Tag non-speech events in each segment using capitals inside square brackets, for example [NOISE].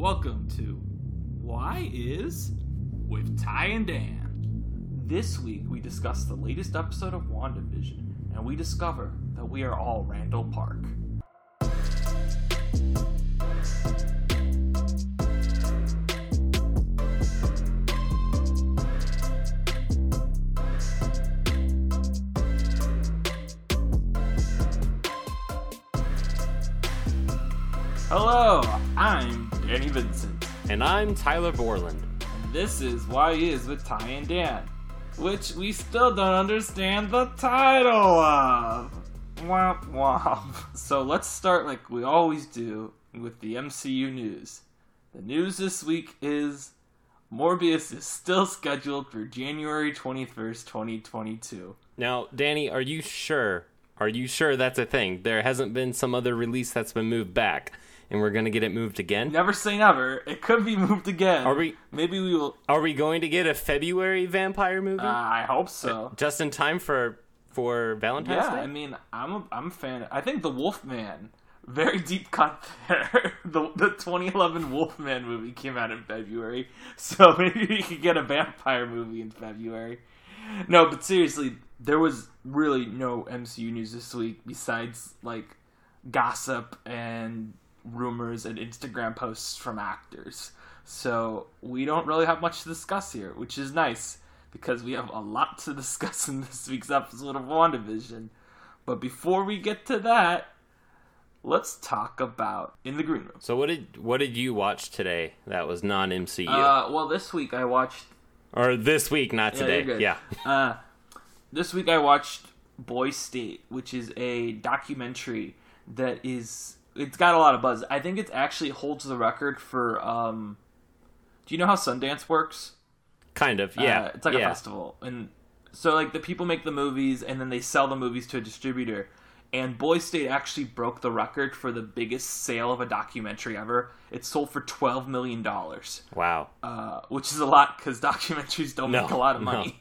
Welcome to Why Is with Ty and Dan. This week we discuss the latest episode of WandaVision and we discover that we are all Randall Park. Hello, Danny Vincent. And I'm Tyler Borland. And this is Why Is with Ty and Dan, which we still don't understand the title of. Womp womp. [LAUGHS] So let's start like we always do with the MCU news. The news this week is Morbius is still scheduled for January 21st, 2022. Now, Danny, are you sure? Are you sure that's a thing? There hasn't been some other release that's been moved back, and we're gonna get it moved again. Never say never. It could be moved again. Are we- Maybe we will. Are we going to get a February vampire movie Uh, I hope so. just in time for for Valentine's Yeah, Day? I mean, I'm a, I'm a fan. I think the Wolfman, very deep [LAUGHS] cut there. the the 2011 Wolfman movie came out in February, [LAUGHS] so maybe we could get a vampire movie in February. No, but seriously, there was really no MCU news this week besides like gossip and rumors and Instagram posts from actors. So we don't really have much to discuss here, which is nice because we have a lot to [LAUGHS] discuss in this week's episode of WandaVision. But before we get to that, let's talk about In the Green Room. so what did what did you watch today that was non MCU Uh, well, this week I watched. or this week, not Yeah, today? Yeah. [LAUGHS] Uh, this week I watched Boy State, which is a documentary that is. It's got a lot of buzz. I think it actually holds the record for. Um, do you know how Sundance works? Kind of. Yeah. Uh, it's like yeah. a festival, and so like the people make the movies, and then they sell the movies to a distributor. And Boy State actually broke the record for the biggest sale of a documentary ever. It sold for twelve million dollars, Wow. uh, which is a lot because documentaries don't No, make a lot of no. money.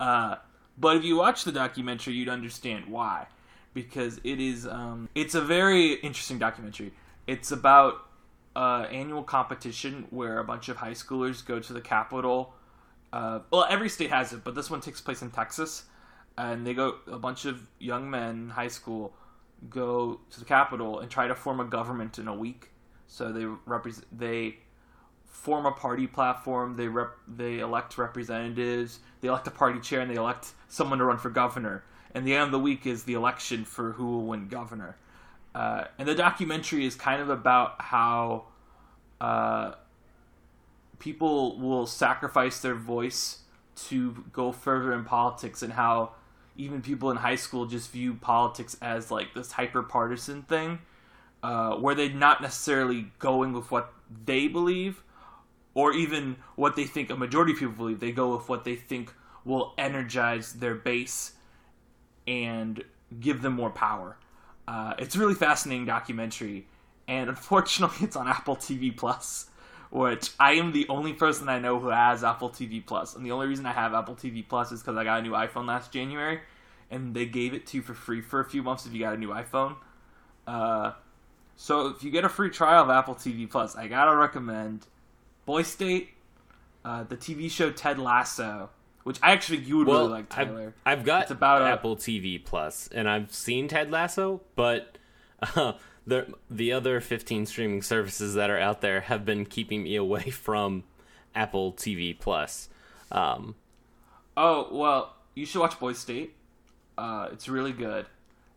Uh, but if you watch the documentary, you'd understand why, because it is um, it's a very interesting documentary. It's about uh, annual competition where a bunch of high schoolers go to the capital. Uh, well, every state has it, but this one takes place in Texas, and they go. A bunch of young men, high school, go to the capital and try to form a government in a week. So they represent they form a party platform. They rep, they elect representatives. They elect a party chair, and they elect someone to run for governor. And the end of the week is the election for who will win governor. Uh, and the documentary is kind of about how uh, people will sacrifice their voice to go further in politics, and how even people in high school just view politics as like this hyper partisan thing, uh, where they're not necessarily going with what they believe, or even what they think a majority of people believe. They go with what they think will energize their base and give them more power. Uh, it's a really fascinating documentary, and unfortunately, [LAUGHS] it's on Apple TV Plus, which I am the only person I know who has Apple TV Plus. Plus, and the only reason I have Apple TV Plus is because I got a new iPhone last January, and they gave it to you for free for a few months if you got a new iPhone. Uh, so if you get a free trial of Apple TV Plus, I gotta recommend Boy State, uh, the TV show Ted Lasso, which I actually you would Well, really like, Tyler. I've, I've got It's about a- Apple TV Plus, and I've seen Ted Lasso, but [LAUGHS] uh, the the other 15 streaming services that are out there have been keeping me away [LAUGHS] from Apple TV Plus. Um, Oh well, you should watch Boy State. Uh, it's really good,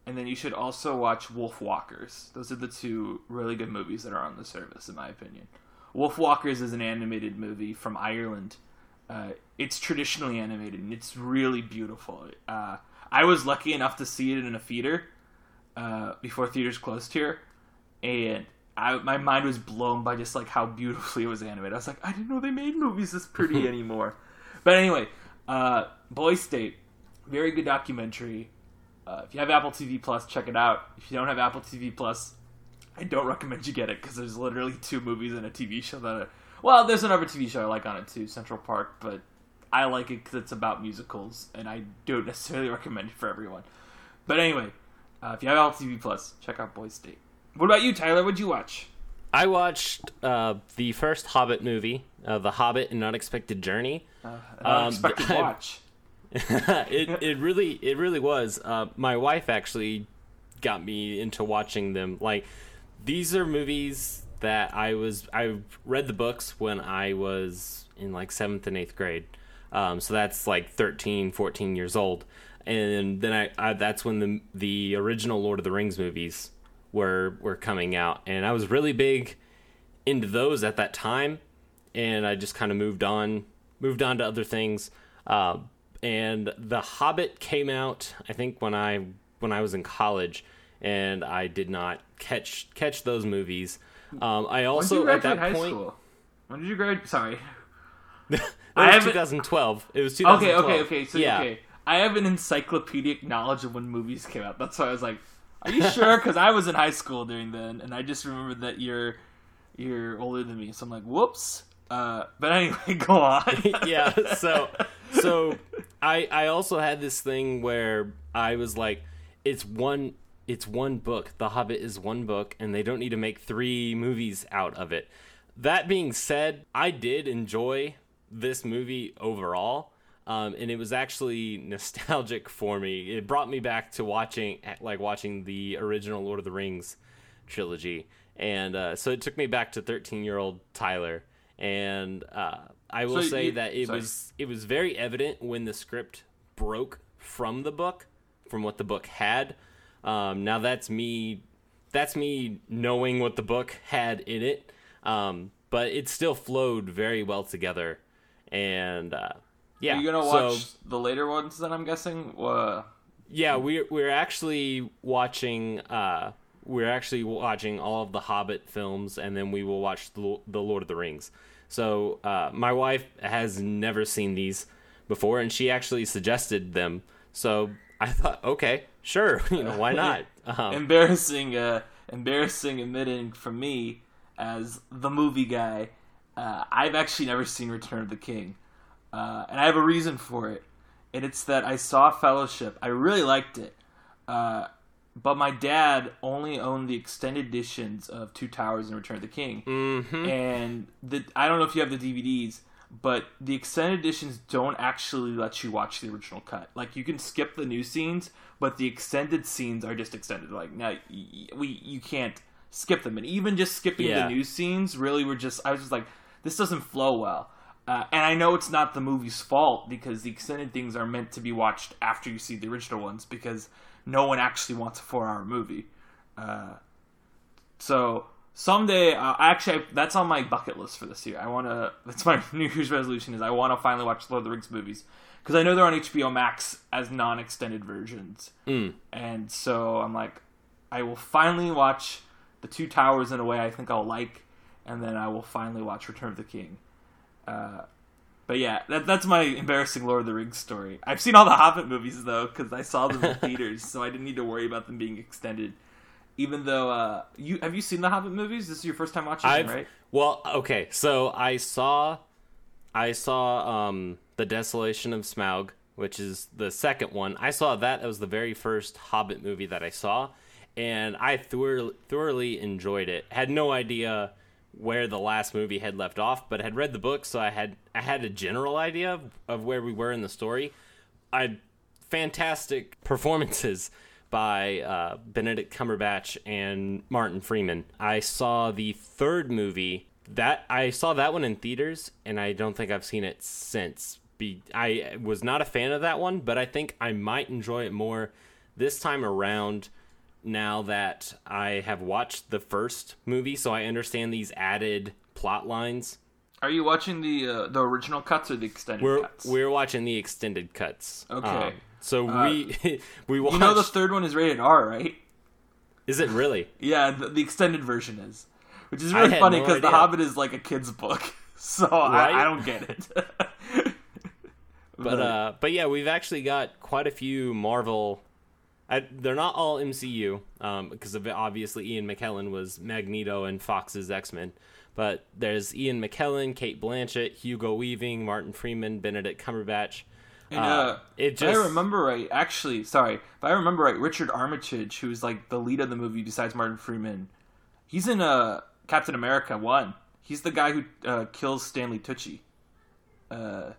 and then you should also watch Wolfwalkers. Those are the two really good movies that are on the service, in my opinion. Wolfwalkers is an animated movie from Ireland. Uh, it's traditionally animated, and it's really beautiful. Uh, I was lucky enough to see it in a theater uh, before theaters closed here, and I, my mind was blown by just like how beautifully it was animated. I was like, I didn't know they made movies this pretty [LAUGHS] anymore. But anyway, uh, Boy State, very good documentary. Uh, if you have Apple TV Plus, check it out. If you don't have Apple TV Plus, I don't recommend you get it because there's literally two movies and a TV show that. Are, well, there's another TV show I like on it too, Central Park, but I like it because it's about musicals, and I don't [LAUGHS] necessarily recommend it for everyone. But anyway, uh, if you have Apple TV Plus, check out Boy State. What about you, Tyler? What'd you watch? I watched uh, the first Hobbit movie, uh, The Hobbit: An Unexpected Journey. An Um, unexpected I- watch. [LAUGHS] it [LAUGHS] it really it really was. Uh, my wife actually got me into watching them. Like these are movies that I was I read the books when I was in like seventh and eighth grade. Um, so that's like 13, 14 years old, and then I, I that's when the the original Lord of the Rings movies were were coming out, and I was really big into those at that time, and I just kind of moved on, moved on to other things. Uh, and The Hobbit came out, I think when I when I was in college, and I did not catch catch those movies. Um, I also at that high point, school? When did you graduate? Sorry. [LAUGHS] it [LAUGHS] I was haven't- 2012. It was 2012. okay, okay. Okay. So yeah, okay, I have an encyclopedic knowledge of when movies came out. That's why I was like, "Are you sure?" [LAUGHS] Because I was in high school during then, and I just remembered that you're you're older than me. So I'm like, "Whoops." Uh, but anyway, go on. yeah so so i i also had this thing where i was like it's one it's one book. The hobbit is one book and they don't need to make three movies out of it. That being said i did enjoy this movie overall um, and it was actually [LAUGHS] nostalgic for me. It brought me back to watching like watching the original lord of the rings trilogy. And uh, so it took me back to 13 year old tyler. And uh, i will So say you- that it sorry. was it was very evident when the script broke from the book from what the book had um, now that's me that's me knowing what the book had in it um, but it still flowed very well together and uh, yeah Are you gonna so- watch the later ones? Then I'm guessing. Uh, yeah, we're we're actually watching. Uh, we're actually watching all of the Hobbit films, and then we will watch the, the Lord of the Rings. So uh, my wife has never seen these before, and she actually suggested them. So I thought, okay, sure, [LAUGHS] you know, why [LAUGHS] not? Um, embarrassing, uh, embarrassing admitting for me as the movie guy. Uh, I've actually never seen Return of the King, uh, and I have a reason for it. And it's that I saw Fellowship. I really liked it, uh, but my dad only owned the extended editions of Two Towers and Return of the King, mhm. and the, I don't know if you have the DVDs, but the extended editions don't actually let you watch the original cut. Like you can skip the new scenes, but the extended scenes are just extended. Like now, we you can't skip them, and even just skipping Yeah. the new scenes really were just. I was just like, this doesn't flow well. Uh, and I know it's not the movie's fault because the extended things are meant to be watched after you see the original ones because no one actually wants a four-hour movie. Uh, so someday, uh, actually, that's on my bucket list for this year. I want to. [LAUGHS] That's my [LAUGHS] New Year's resolution is I want to finally watch Lord of the Rings movies because I know they're on HBO Max as non-extended versions, Mm. and so I'm like, I will finally watch the Two Towers in a way I think I'll like, and then I will finally watch Return of the King. Uh, but yeah, that, that's my embarrassing Lord of the Rings story. I've seen all the Hobbit movies though because I saw them in [LAUGHS] theaters, so I didn't need to worry about them being extended. Even though uh, you have you seen the Hobbit movies? This is your first time watching I've them, right? well, okay. So I saw, I saw um, the Desolation of Smaug, which is the second one. I saw that. That was the very first Hobbit movie that I saw, and I thor- thoroughly enjoyed it. Had no idea where the last movie had left off, but had read the book, so I had I had a general idea of, of where we were in the story. I fantastic performances by uh, Benedict Cumberbatch and Martin Freeman. I saw the third movie that I saw that one in theaters, and I don't think I've seen it since. Be I was not a fan of that one, but I think I might enjoy it more this time around. Now that I have watched the first movie, so I understand these added plot lines. Are you watching the uh, the original cuts or the extended We're cuts? we're watching the extended cuts. Okay. Um, so Uh, we [LAUGHS] we watched. you know the third one is rated R, right? is it really? [LAUGHS] Yeah, the, the extended version is, which is really funny no because The. Hobbit is like a kid's book, [LAUGHS] so Right? I, I don't get it. But uh, but yeah, we've actually got quite a few Marvel. I, they're not all MCU, um, because of obviously Ian McKellen was Magneto and Fox's X Men. But there's Ian McKellen, Cate Blanchett, Hugo Weaving, Martin Freeman, Benedict Cumberbatch. And, Uh, uh, it if just I remember right, actually, sorry, if I remember right, Richard Armitage, who's like the lead of the movie besides Martin Freeman, he's in uh Captain America One. He's the guy who uh, kills Stanley Tucci. Uh,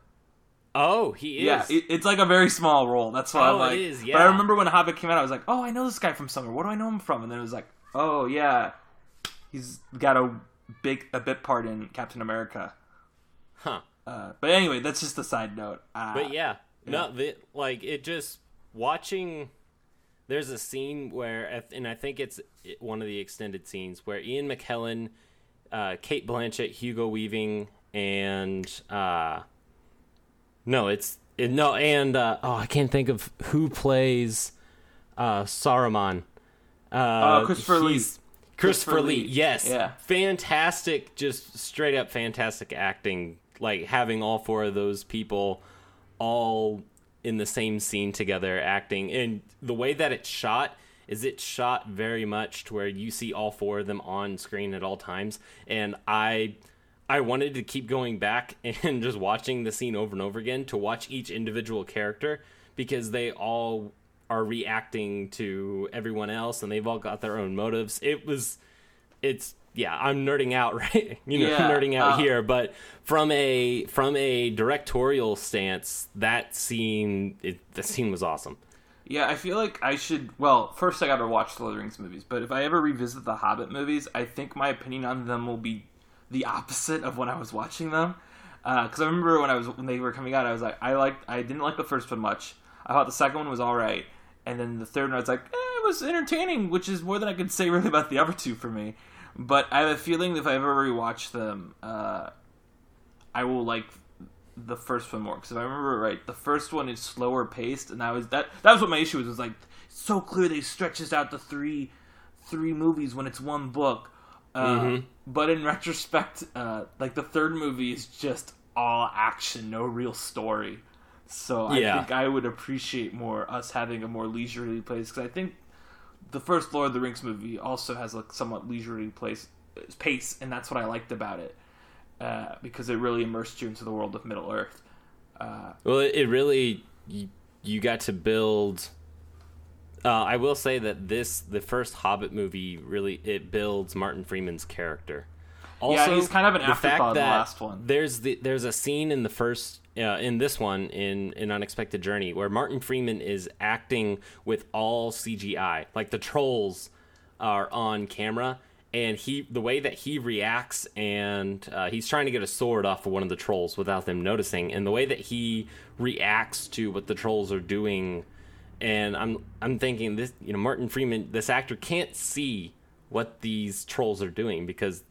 Oh, he is. yeah, it, it's like a very small role. That's why Oh, I'm like. is, But I remember when Hobbit came out, I was like, "Oh, I know this guy from somewhere. What do I know him from?" And then it was like, "Oh yeah, he's got a big a bit part in Captain America." huh. Uh, but anyway, that's just a side note. Uh, But yeah, no, the, like it just watching. There's a scene where, and I think it's one of the extended scenes where Ian McKellen, uh, Cate Blanchett, Hugo Weaving, and uh, no, it's it, no, and uh, oh, I can't think of who plays uh, Saruman. Uh, Christopher Lee. Christopher, Christopher Lee, Lee. yes, Yeah. fantastic, just straight up fantastic acting. Like having all four of those people all in the same scene together acting, and the way that it's shot is it's shot very much to where you see all four of them on screen at all times, and I. I wanted to keep going back [LAUGHS] and just watching the scene over and over again to watch each individual character because they all are reacting to everyone else and they've all got their own motives. It was it's yeah, I'm nerding out, [LAUGHS] right? You know, Yeah, nerding out uh, here, but from a from a directorial stance, that scene it, the scene was awesome. Yeah, I feel like I should. Well, first I got to watch the Lord of the Rings movies, but if I ever revisit the Hobbit movies, I think my opinion on them will be the opposite of when I was watching them. Because I remember when I was when they were coming out, I was like, I liked, I didn't like the first one much. I thought the second one was all right, and then the third one, I was like, eh, it was entertaining, which is more than I could say [LAUGHS] really about the other two for me. But I have a feeling that if I ever rewatch them, uh, I will like the first one more because if I remember right, the first one is slower paced, and that was that. That was what my issue was. Was like so clear they stretches out the three three movies when it's one book. Uh, Mhm. But in [LAUGHS] retrospect, uh, like the third movie is just all action, no real story. So I Yeah. think I would appreciate more us having a more leisurely pace because I think the first Lord of the Rings movie also has a somewhat leisurely place pace, and that's what I liked about it uh, because it really immersed you into the world of Middle Earth. Uh, Well, it, really you, you got to build. Uh, I will say that this the first Hobbit movie really it builds Martin Freeman's character. Also, he's kind of an afterthought in the last one. There's the there's a scene in the first uh, in this one in an Unexpected Journey where Martin Freeman is acting with all CGI, like the trolls are on camera, and he the way that he reacts and uh, he's trying to get a sword off of one of the trolls without them noticing, and the way that he reacts to what the trolls are doing, and I'm I'm thinking this you know Martin Freeman this actor can't see what these trolls are doing because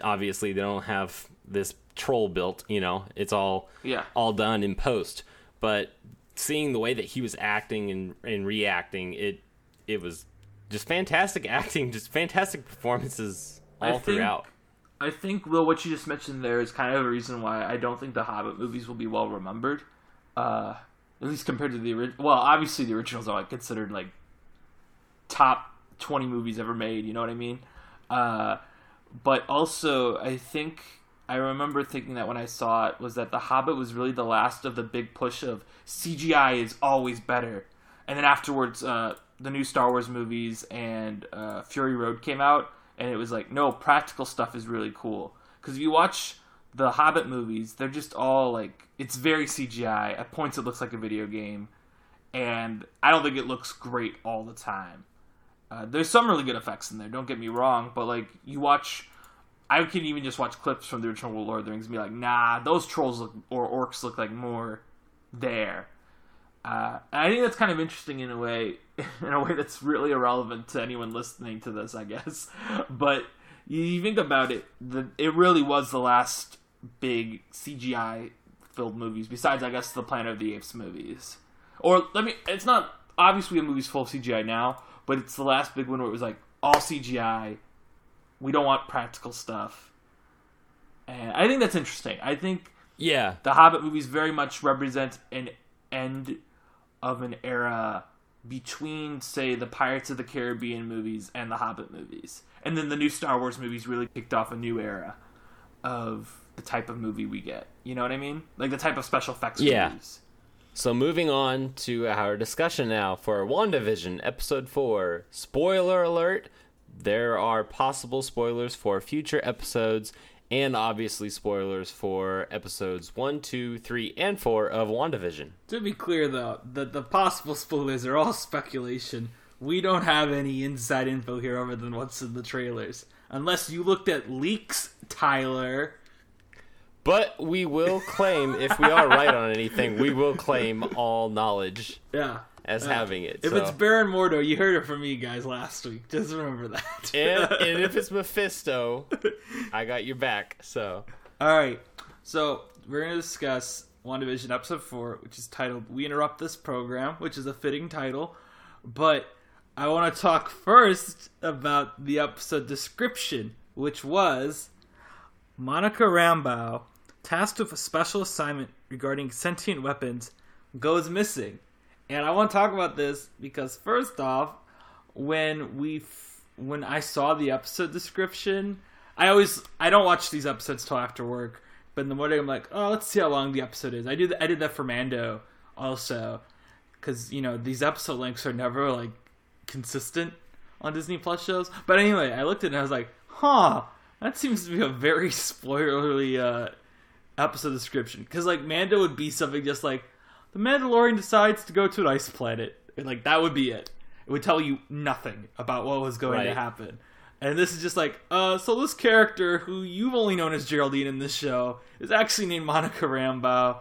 obviously they don't have this troll built you know it's all Yeah. all done in post but seeing the way that he was acting and, and reacting it it was just fantastic [LAUGHS] acting just fantastic performances all think- throughout I think, Will, what you just mentioned there is kind of a reason why I don't think the Hobbit movies will be well remembered. Uh, at least compared to the original. Well, obviously the originals are like considered like top twenty movies ever made. You know what I mean? Uh, but also, I think I remember thinking that when I saw it was that the Hobbit was really the last of the big push of CGI is always better, and then afterwards, uh, the new Star Wars movies and uh, Fury Road came out, and it was like, no, practical stuff is really cool. Because if you watch the Hobbit movies, they're just all like, it's very CGI. At points, it looks like a video game, and I don't think it looks great all the time. Uh, there's some really good effects in there. Don't get me wrong, but like you watch, I can even just watch clips from the original Lord of the Rings and be like, nah, those trolls look or orcs look like more there. Uh, I think that's kind of interesting in a way, [LAUGHS] in a way that's really irrelevant to anyone listening to this, I guess. [LAUGHS] But you think about it, the, it really was the last big CGI filled movies, besides I guess the Planet of the Apes movies. Or let me, it's not obviously a movie's full of CGI now, but it's the last big one where it was like all CGI. We don't want practical stuff, and I think that's interesting. I think yeah the Hobbit movies very much represent an end of an era between, say, the Pirates of the Caribbean movies and the Hobbit movies. And then the new Star Wars movies really kicked off a new era of the type of movie we get. You know what I mean? Like the type of special effects Yeah. movies. So moving on to our discussion now for WandaVision episode 4. Spoiler alert, there are possible spoilers for future episodes and obviously spoilers for episodes 1, 2, 3, and 4 of WandaVision. To be clear, though, the, the possible spoilers are all speculation. We don't have any inside info here other than what's in the trailers. Unless you looked at leaks, Tyler. But we will claim, if we are right on anything, we will claim all knowledge [LAUGHS] Yeah. As Yeah. having it. If so. it's Baron Mordo, you heard it from me guys last week. Just remember that. [LAUGHS] and, and if it's Mephisto, I got your back. So All right. So we're going to discuss WandaVision episode 4, which is titled We Interrupt This Program, which is a fitting title. But I want to talk first about the episode description, which was Monica Rambeau, tasked with a special assignment regarding sentient weapons, goes missing. And I want to talk about this because first off, when we f- when I saw the episode description, I always I don't watch these episodes till after work. But in the morning, I'm like, oh, let's see how long the episode is. I do I did that for Mando also, because you know these episode lengths are never like consistent on Disney Plus shows. But anyway, I looked at it and I was like, huh, that seems to be a very [LAUGHS] spoilerly uh, episode description. Because like Mando would be something just like the Mandalorian decides to go to an ice planet, and like that would be it. It would tell you nothing about what was going to happen. And this is just like, uh, so this character who you've only known as Geraldine in this show is actually named Monica Rambeau,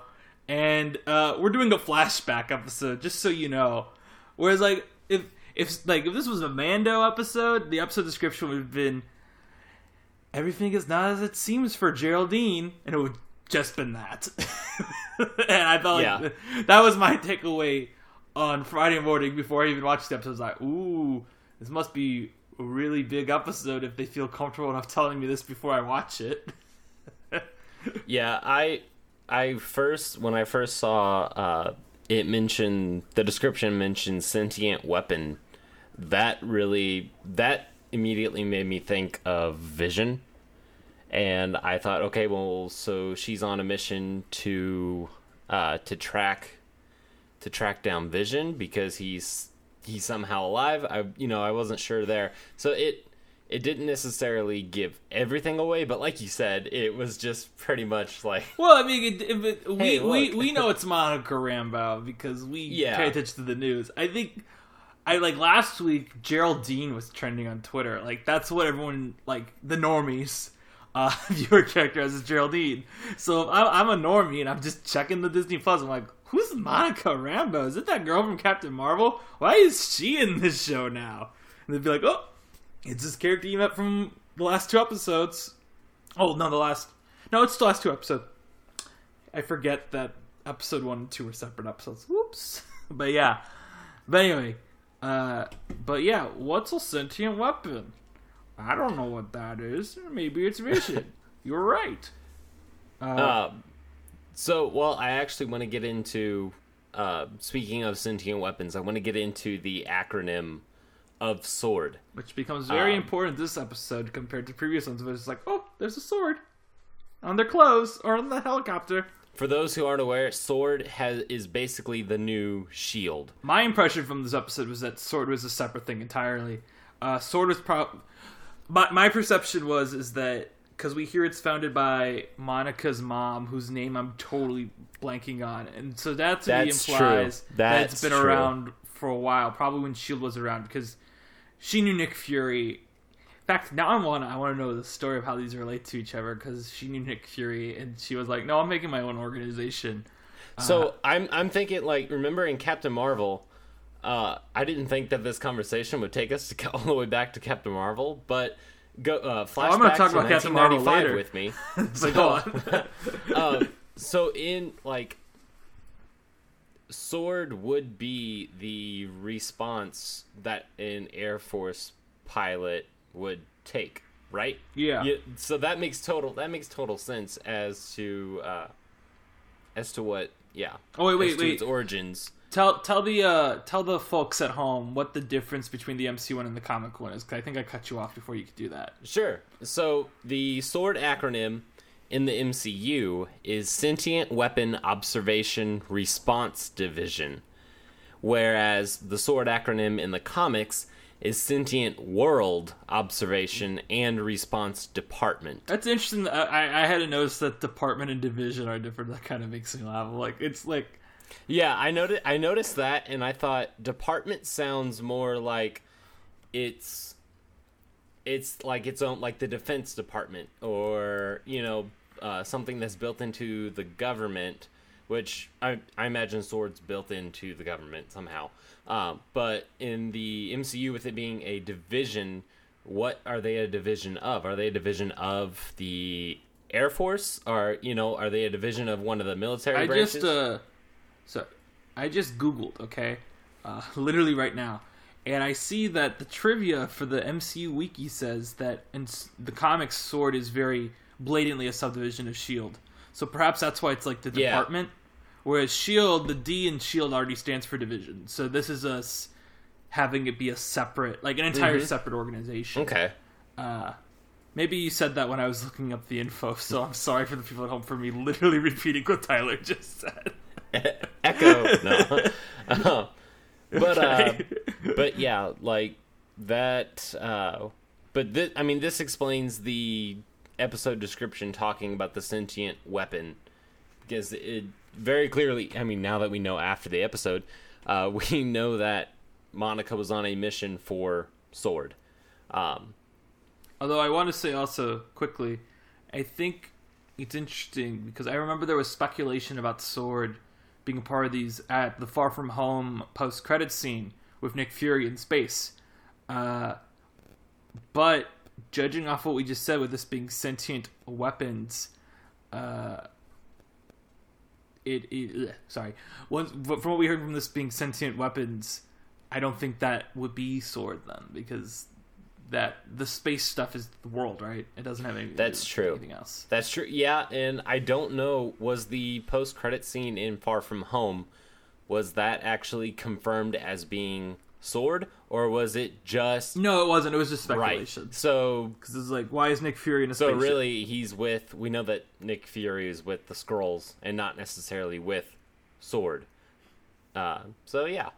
and uh, we're doing a flashback episode, just so you know. Whereas, like, if if like if this was a Mando episode, the episode description would have been everything is not as it seems for Geraldine, and it would just been that. [LAUGHS] and I felt like Yeah. that was my takeaway on Friday morning before I even watched the episode. I was like, ooh, this must be a really big episode if they feel comfortable enough telling me this before I watch it. [LAUGHS] yeah, I I first when I first saw uh, it mentioned the description mentioned sentient weapon. That really that immediately made me think of Vision. And I thought, okay, well, so she's on a mission to uh, to track to track down Vision because he's he's somehow alive. I you know I wasn't sure there, so it it didn't necessarily give everything away, but like you said, it was just pretty much like Well, I mean, it, if it, we, Hey, we we know [LAUGHS] it's Monica Rambeau because we Yeah. pay attention to the news. I think I like last week Geraldine was trending on Twitter. Like that's what everyone like the normies uh, [LAUGHS] view her character as Geraldine. So I'm, I'm a normie and I'm just checking the Disney Plus. I'm like, who's Monica Rambeau? Is it that girl from Captain Marvel? Why is she in this show now? And they'd be like, oh, it's this character you met from the last two episodes. Oh no, the last no, it's the last two episodes. I forget that episode one and two are separate episodes. Whoops. [LAUGHS] but yeah. But anyway, uh, but yeah, what's a sentient weapon? I don't know what that is. Maybe it's vision. [LAUGHS] You're right. Uh, Uh, so, well, I actually want to get into. Uh, speaking of sentient weapons, I want to get into the acronym of SWORD. which becomes very um, important this episode compared to previous ones, where it's like, oh, there's a sword on their clothes or on the helicopter. For those who aren't aware, SWORD has is basically the new shield. My impression from this episode was that sword was a separate thing entirely. Uh, sword was pro. My my perception was is that because we hear it's founded by Monica's mom, whose name I'm totally blanking on, and so that to me That's implies true. that it's been true. around for a while, probably when Shield was around, because she knew Nick Fury. In fact, now I want I want to know the story of how these relate to each other because she knew Nick Fury and she was like, "No, I'm making my own organization." So uh-huh. I'm I'm thinking like remember in Captain Marvel, uh, I didn't think that this conversation would take us to, [LAUGHS] all the way back to Captain Marvel, but go uh, flashback I'm gonna talk to about Captain Marvel later. with me. [LAUGHS] Like, go [LAUGHS] on. um, so in like sword would be the response that an air force pilot would take right Yeah. so that makes total that makes total sense as to uh as to what yeah Oh, wait, wait, as to wait. its origins Tell tell the uh, tell the folks at home what the difference between the MC one and the comic one is. Because I think I cut you off before you could do that. Sure. So the SWORD acronym in the MCU is Sentient Weapon Observation Response Division, whereas the SWORD acronym in the comics is Sentient World Observation and Response Department. That's interesting. I, I had to notice that department and division are different. That kind of makes me laugh. Like it's like Yeah, I noticed. I noticed that, and I thought department sounds more like it's it's like its own, like the Defense Department, or you know, uh, something that's built into the government, which I I imagine swords built into the government somehow. Um, but in the MCU, with it being a division, what are they a division of? Are they a division of the Air Force, or you know, are they a division of one of the military I branches? just uh, so I just googled okay, uh, [LAUGHS] literally right now, and I see that the trivia for the MCU wiki says that in the comics, Sword is very blatantly a subdivision of Shield. So perhaps that's why it's like the Yeah. department, whereas Shield, the D in Shield already stands for division. So this is us having it be a separate, like an entire Mhm. separate organization. okay. Uh, maybe you said that when I was looking up the info, so I'm sorry for the people at home for me literally [LAUGHS] repeating what Tyler just said. [LAUGHS] Echo. No. Uh, [LAUGHS] [LAUGHS] but uh, but yeah, like that. Uh, but this, I mean, this explains the episode description talking about the sentient weapon because it very clearly. I mean, now that we know after the episode, uh, we know that Monica was on a mission for Sword. Um, Although I want to say also quickly, I think it's interesting because I remember there was speculation about Sword being a part of these at the Far From Home post credit scene with Nick Fury in space. Uh, but judging off what we just said with this being sentient weapons, uh, it, it sorry. Once, from what we heard from this being sentient weapons, I don't think that would be Sword then because that the space stuff is the world, right? It doesn't have any. That's true. Anything else? That's true. Yeah, and I don't know was the post credit scene in Far From Home was that actually confirmed as being Sword or was it just No, it wasn't. It was just right? speculation. So Because it's like, why is Nick Fury in a so spaceship? really he's with we know that Nick Fury is with the Skrulls, and not necessarily with Sword. Uh, so yeah.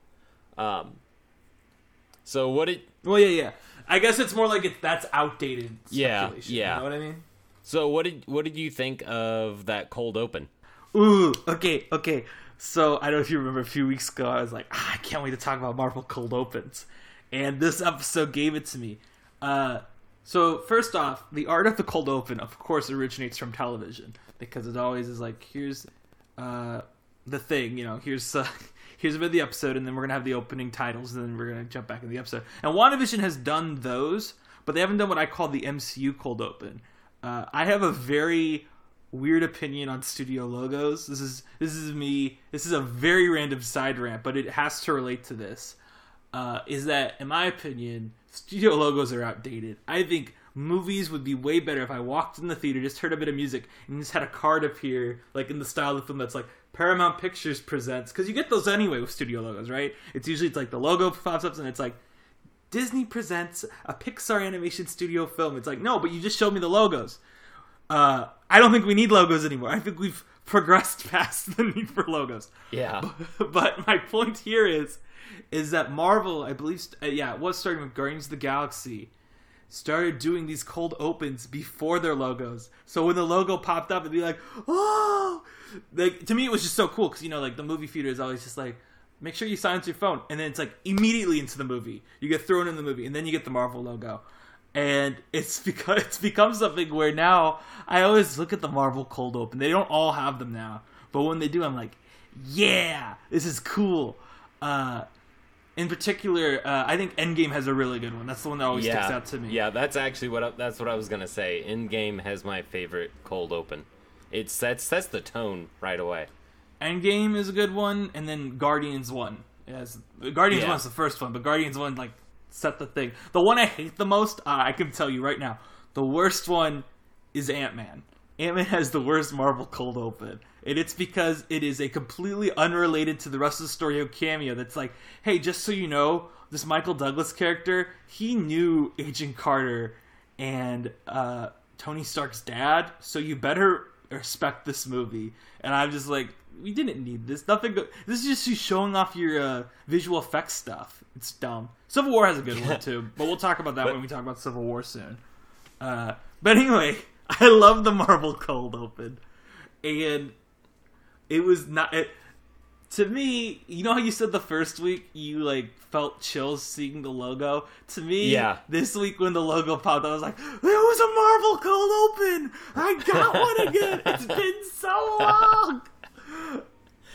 Um, so what it Well, yeah, yeah. I guess it's more like it, that's outdated. Yeah, yeah. You know what I mean? so what did what did you think of that cold open? Ooh, okay, okay. So I don't know if you remember a few weeks ago, I was like, ah, I can't wait to talk about Marvel cold opens, and this episode gave it to me. Uh, so first off, the art of the cold open, of course, originates from television because it always is like, here's uh, the thing, you know, here's uh, here's a bit of the episode, and then we're gonna have the opening titles, and then we're gonna jump back in the episode. And WandaVision has done those, but they haven't done what I call the MCU cold open. Uh, I have a very weird opinion on studio logos. This is this is me. This is a very random side rant, but it has to relate to this. Uh, is that, in my opinion, studio logos are outdated. I think movies would be way better if I walked in the theater, just heard a bit of music, and just had a card appear, like in the style of the film that's like Paramount Pictures presents, because you get those anyway with studio logos, right? It's usually it's like the logo pops up and it's like Disney presents a Pixar animation studio film. It's like no, but you just showed me the logos. Uh, I don't think we need logos anymore. I think we've progressed [LAUGHS] past the need for logos. Yeah. [LAUGHS] but my point here is, is that Marvel, I believe, uh, yeah, it was starting with Guardians of the Galaxy, started doing these cold opens before their logos. So when the logo popped up, it'd be like, oh, like to me it was just so cool because you know, like the movie theater is always just like. Make sure you silence your phone, and then it's like immediately into the movie. You get thrown in the movie, and then you get the Marvel logo and it's [LAUGHS] because it's become something where now I always look at the Marvel cold open. They don't all have them now, but when they do, I'm like, yeah, this is cool. Uh, in particular, uh, I think Endgame has a really good one. That's the one that always yeah. sticks out to me. Yeah, that's actually what I, that's what I was gonna say. Endgame has my favorite cold open. It sets sets the tone right away. Endgame is a good one, and then Guardians one. Yes, Guardians Yeah. one's the first one, but Guardians one like set the thing. The one I hate the most, uh, I can tell you right now, the worst one is Ant Man. Ant Man has the worst Marvel cold open, and it's because it is a completely unrelated to the rest of the story cameo. That's like, hey, just so you know, this Michael Douglas character, he knew Agent Carter and uh, Tony Stark's dad, so you better respect this movie. And I'm just like, we didn't need this. Nothing. Go- this is just you showing off your uh, visual effects stuff. It's dumb. Civil War has a good one too, but we'll talk about that But- when we talk about Civil War soon. Uh, but anyway, [LAUGHS] I love the Marvel cold open, and it was not. It, to me, you know how you said the first week you like felt chills seeing the logo. To me, Yeah. this week when the logo popped, I was like, "There was a Marvel cold open. I got one again. It's been so [LAUGHS] long."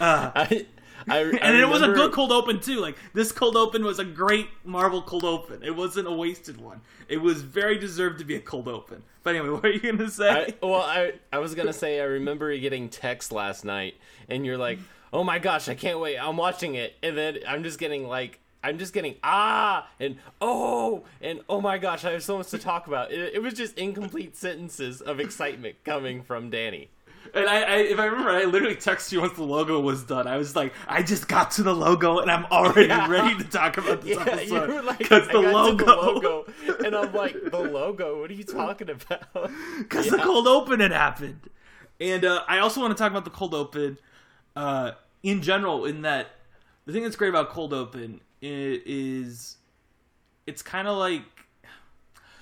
Uh, I, I, and it was a good cold open too. Like this cold open was a great Marvel cold open. It wasn't a wasted one. It was very deserved to be a cold open. But anyway, [LAUGHS] what are you gonna say? I, well, I I was gonna say I remember getting text last night, and you're like, "Oh my gosh, I can't wait! I'm watching it," and then I'm just getting like. I'm just getting ah and oh and oh my gosh, I have so much to talk about. It, it was just incomplete sentences of excitement coming from Danny. And I, I, if I remember, I literally texted you once the logo was done. I was like, I just got to the logo and I'm already Yeah. ready to talk about this [LAUGHS] Yeah, you were episode like, because I the, got to logo, the logo, [LAUGHS] and I'm like, the logo. What are you talking about? because the cold open had happened. And uh, I also want to talk about the cold open uh, in general. In that, the thing that's great about cold open is it's kind of like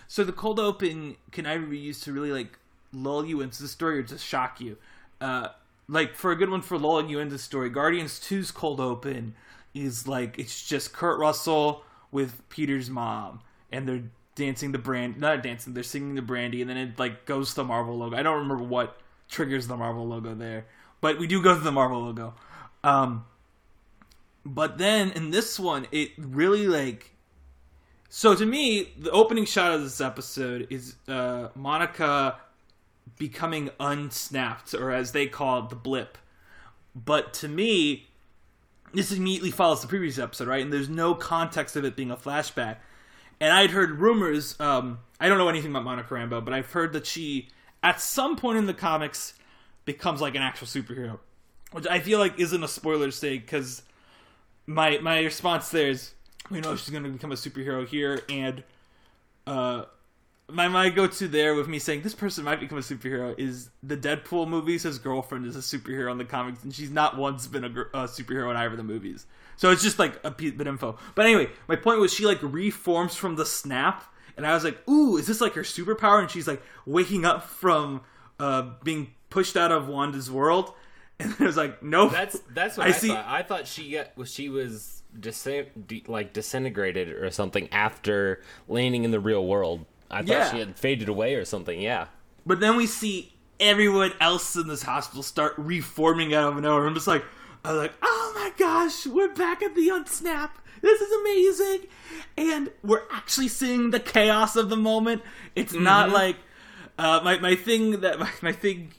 so the cold open can either be used to really like lull you into the story or just shock you. Uh, like for a good one for lulling you into the story, Guardians 2's cold open is like it's just Kurt Russell with Peter's mom, and they're dancing the brand, not dancing, they're singing the brandy, and then it like goes to the Marvel logo. I don't remember what triggers the Marvel logo there, but we do go to the Marvel logo. Um, but then in this one, it really like so to me, the opening shot of this episode is uh, Monica becoming unsnapped, or as they call it, the blip. But to me, this immediately follows the previous episode, right? And there's no context of it being a flashback. And I'd heard rumors. Um, I don't know anything about Monica Rambeau, but I've heard that she, at some point in the comics, becomes like an actual superhero, which I feel like isn't a spoiler to say because my my response there is we know she's going to become a superhero here, and uh, my my go to there with me saying this person might become a superhero is the Deadpool movies. His girlfriend is a superhero in the comics, and she's not once been a, a superhero in either of the movies. So it's just like a bit info. But anyway, my point was she like reforms from the snap, and I was like, ooh, is this like her superpower? And she's like waking up from uh, being pushed out of Wanda's world, [LAUGHS] and I was like, nope. That's that's what I I, see- thought. I thought she got was she was de- like disintegrated or something after landing in the real world. I thought Yeah. she had faded away or something. Yeah. But then we see everyone else in this hospital start reforming out of nowhere. I'm just like, I was like, oh my gosh, we're back at the unsnap. This is amazing, and we're actually seeing the chaos of the moment. It's not like uh, my my thing that [LAUGHS] my, my thing.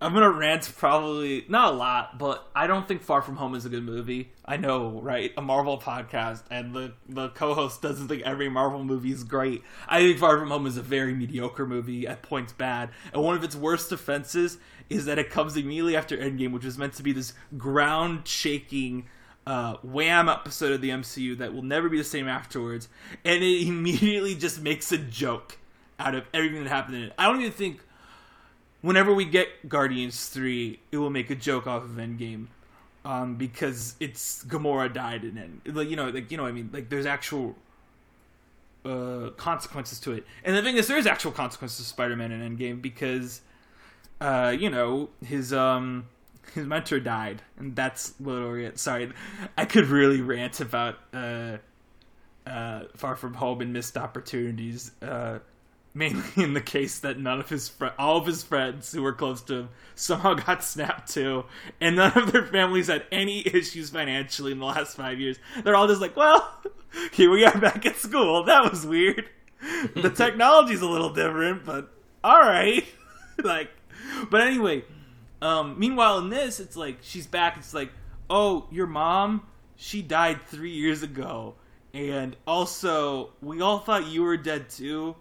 I'm gonna rant probably not a lot, but I don't think Far From Home is a good movie. I know, right? A Marvel podcast, and the the co-host doesn't think every Marvel movie is great. I think Far From Home is a very mediocre movie, at points bad, and one of its worst offenses is that it comes immediately after Endgame, which was meant to be this ground-shaking uh, wham episode of the MCU that will never be the same afterwards, and it [LAUGHS] immediately just makes a joke out of everything that happened in it. I don't even think whenever we get Guardians 3, it will make a joke off of Endgame. Um, because it's Gamora died in it. Like you know, like you know I mean, like there's actual uh consequences to it. And the thing is there's actual consequences to Spider-Man in Endgame because uh, you know, his um his mentor died, and that's literally it. Sorry, I could really rant about uh, uh, Far From Home and missed opportunities. Uh, mainly in the case that none of his fr- all of his friends who were close to him somehow [LAUGHS] got snapped too, and none of their families had any issues financially in the last five years. They're all just like, well, [LAUGHS] here we are back at school. That was weird. [LAUGHS] The technology's a little different, but all right. like, but anyway. Um, meanwhile, in this, it's like she's back. It's like, oh, your mom, she died three years ago, and also we all thought you were dead too,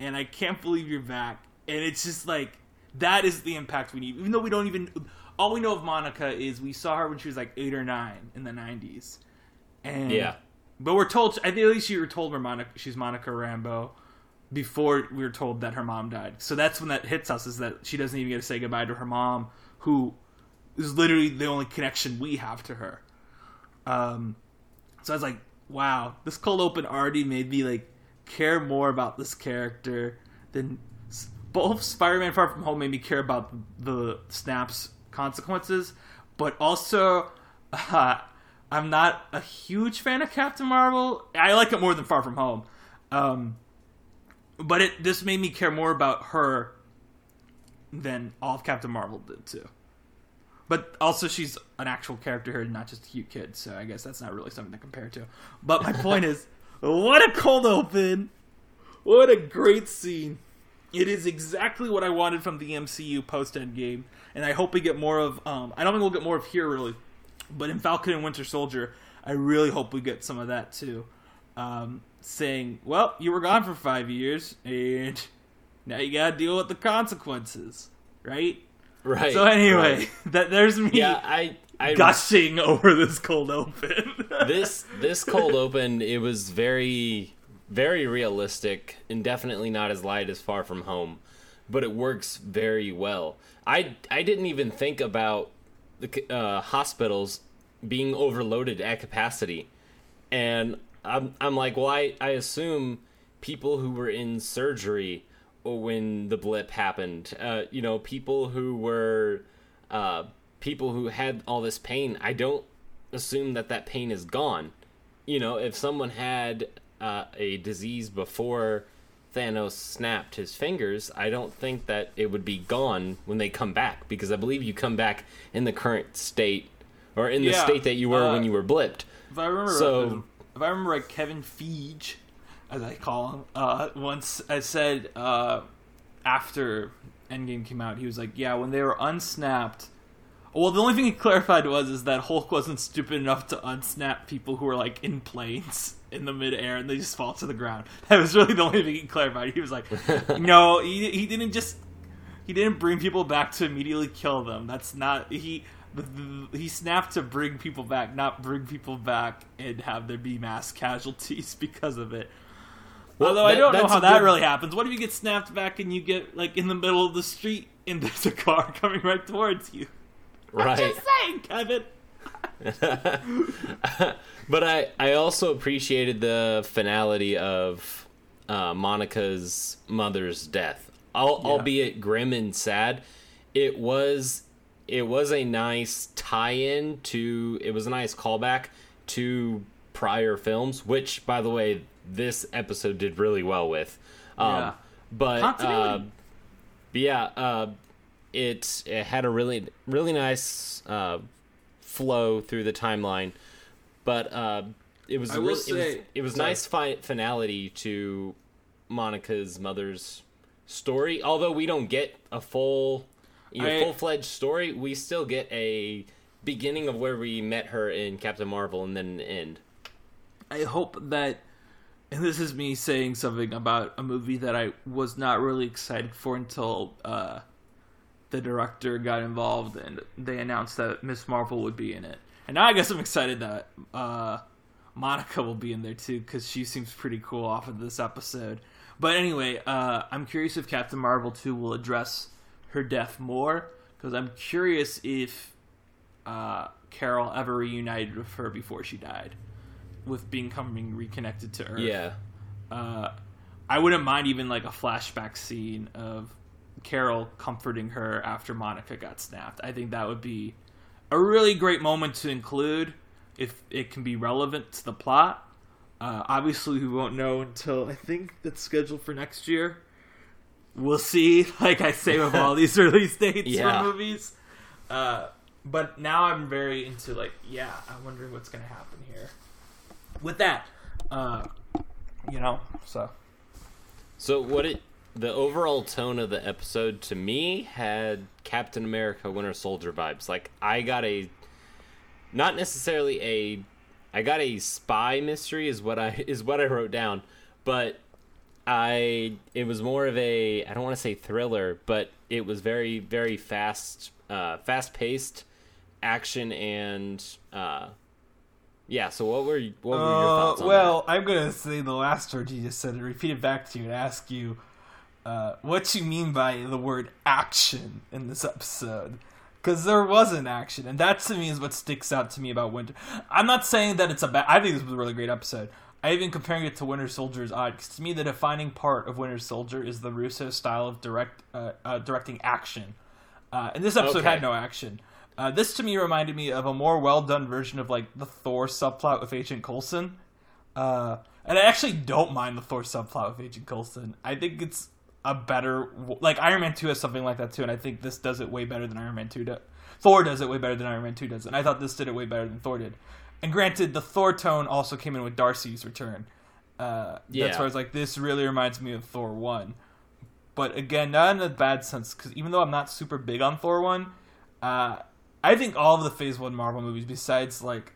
and I can't believe you're back. And it's just like that is the impact we need. Even though we don't even, all we know of Monica is we saw her when she was like eight or nine in the '90s, and Yeah. but we're told. I think at least you were told we're Monica. She's Monica Rambeau before we were told that her mom died. So that's when that hits us is that she doesn't even get to say goodbye to her mom, who is literally the only connection we have to her. Um, so I was like, wow, this cold open already made me like care more about this character than both Spider-Man Far From Home made me care about the snaps consequences, but also uh, [LAUGHS] I'm not a huge fan of Captain Marvel. I like it more than Far From Home. Um, but it this made me care more about her than all of Captain Marvel did too. But also, she's an actual character here, not just a cute kid. So I guess that's not really something to compare to. But my [LAUGHS] point is, what a cold open! What a great scene! It is exactly what I wanted from the MCU post Endgame, and I hope we get more of. Um, I don't think we'll get more of here really, but in Falcon and Winter Soldier, I really hope we get some of that too. Um, saying, "Well, you were gone for five years, and now you gotta deal with the consequences, right?" Right. So anyway, right. [LAUGHS] that there's me yeah, I I gushing over this cold open. [LAUGHS] this this cold open it was very very realistic and definitely not as light as Far From Home, but it works very well. I I didn't even think about the uh, hospitals being overloaded at capacity, and I'm I'm like, well, I I assume people who were in surgery when the blip happened, uh, you know, people who were uh, people who had all this pain. I don't assume that that pain is gone. You know, if someone had uh, a disease before Thanos snapped his fingers, I don't think that it would be gone when they come back because I believe you come back in the current state or in the Yeah, state that you were uh, when you were blipped. if I remember, So- if I remember right, Kevin Feige, as I call him, uh, once I said uh, after Endgame came out, he was like, "Yeah, when they were unsnapped." Well, the only thing he clarified was is that Hulk wasn't stupid enough to unsnap people who were like in planes in the midair and they just fall to the ground. [LAUGHS] That was really the only thing he clarified. He was like, [LAUGHS] "No, he he didn't just he didn't bring people back to immediately kill them. That's not he." He snapped to bring people back, not bring people back and have there be mass casualties [LAUGHS] because of it. Well, Although I don't know how that good- really happens. What if you get snapped back and you get like in the middle of the street and there's a car coming right towards you? Right. i Just saying, Kevin. [LAUGHS] but I, I also appreciated the finality of uh, Monica's mother's death. Al- Yeah. Albeit grim and sad, it was it was a nice tie-in to it was a nice callback to prior films, which by the way this episode did really well with. Um, Yeah. But uh, but yeah, uh, it it had a really really nice uh, flow through the timeline, but uh, it was I really, it was, it was sorry. nice fi- finality to Monica's mother's story. Although we don't get a full you know, full fledged story, we still get a beginning of where we met her in Captain Marvel and then an end. I hope that, and this is me saying something about a movie that I was not really excited for until uh, the director got involved and they announced that Ms. Marvel would be in it. And now I guess I'm excited that uh, Monica will be in there too because she seems pretty cool off of this episode. But anyway, uh, I'm curious if Captain Marvel 2 will address her death more because I'm curious if uh, Carol ever reunited with her before she died with being coming reconnected to Earth. Yeah. Uh, I wouldn't mind even like a flashback scene of Carol comforting her after Monica got snapped. I think that would be a really great moment to include if it can be relevant to the plot. Uh, obviously, we won't know until I think that's scheduled for next year. We'll see. [LAUGHS] Like I say with all these [LAUGHS] release dates Yeah. for movies. Uh, but now I'm very into like, yeah, I'm wondering what's going to happen here. With that, uh, you know, so So what it the overall tone of the episode to me had Captain America Winter Soldier vibes. Like I got a not necessarily a I got a spy mystery is what I [LAUGHS] is what I wrote down, but I it was more of a I don't want to say thriller, but it was very very fast uh fast paced action and uh yeah, so what were what were your thoughts on Uh, well, I'm gonna say the last word you just said and repeat it back to you and ask you uh, what you mean by the word action in this episode. because there wasn't action, and that to me is what sticks out to me about Winter. I'm not saying that it's a bad. I think this was a really great episode. I even comparing it to Winter Soldier is odd because to me the defining part of Winter Soldier is the Russo style of direct uh, uh, directing action, uh, and this episode Okay. had no action. Uh, this to me reminded me of a more well done version of like the Thor subplot with Agent Coulson. Uh, and I actually don't mind the Thor subplot with Agent Coulson. I think it's a better like Iron Man two has something like that too, and I think this does it way better than Iron Man two does. Thor does it way better than Iron Man two does, and I thought this did it way better than Thor did. And granted, the Thor tone also came in with Darcy's return. Uh, That's Yeah. where I was like, this really reminds me of Thor one. But again, not in a bad sense, because even though I'm not super big on Thor one, uh, I think all of the Phase one Marvel movies, besides like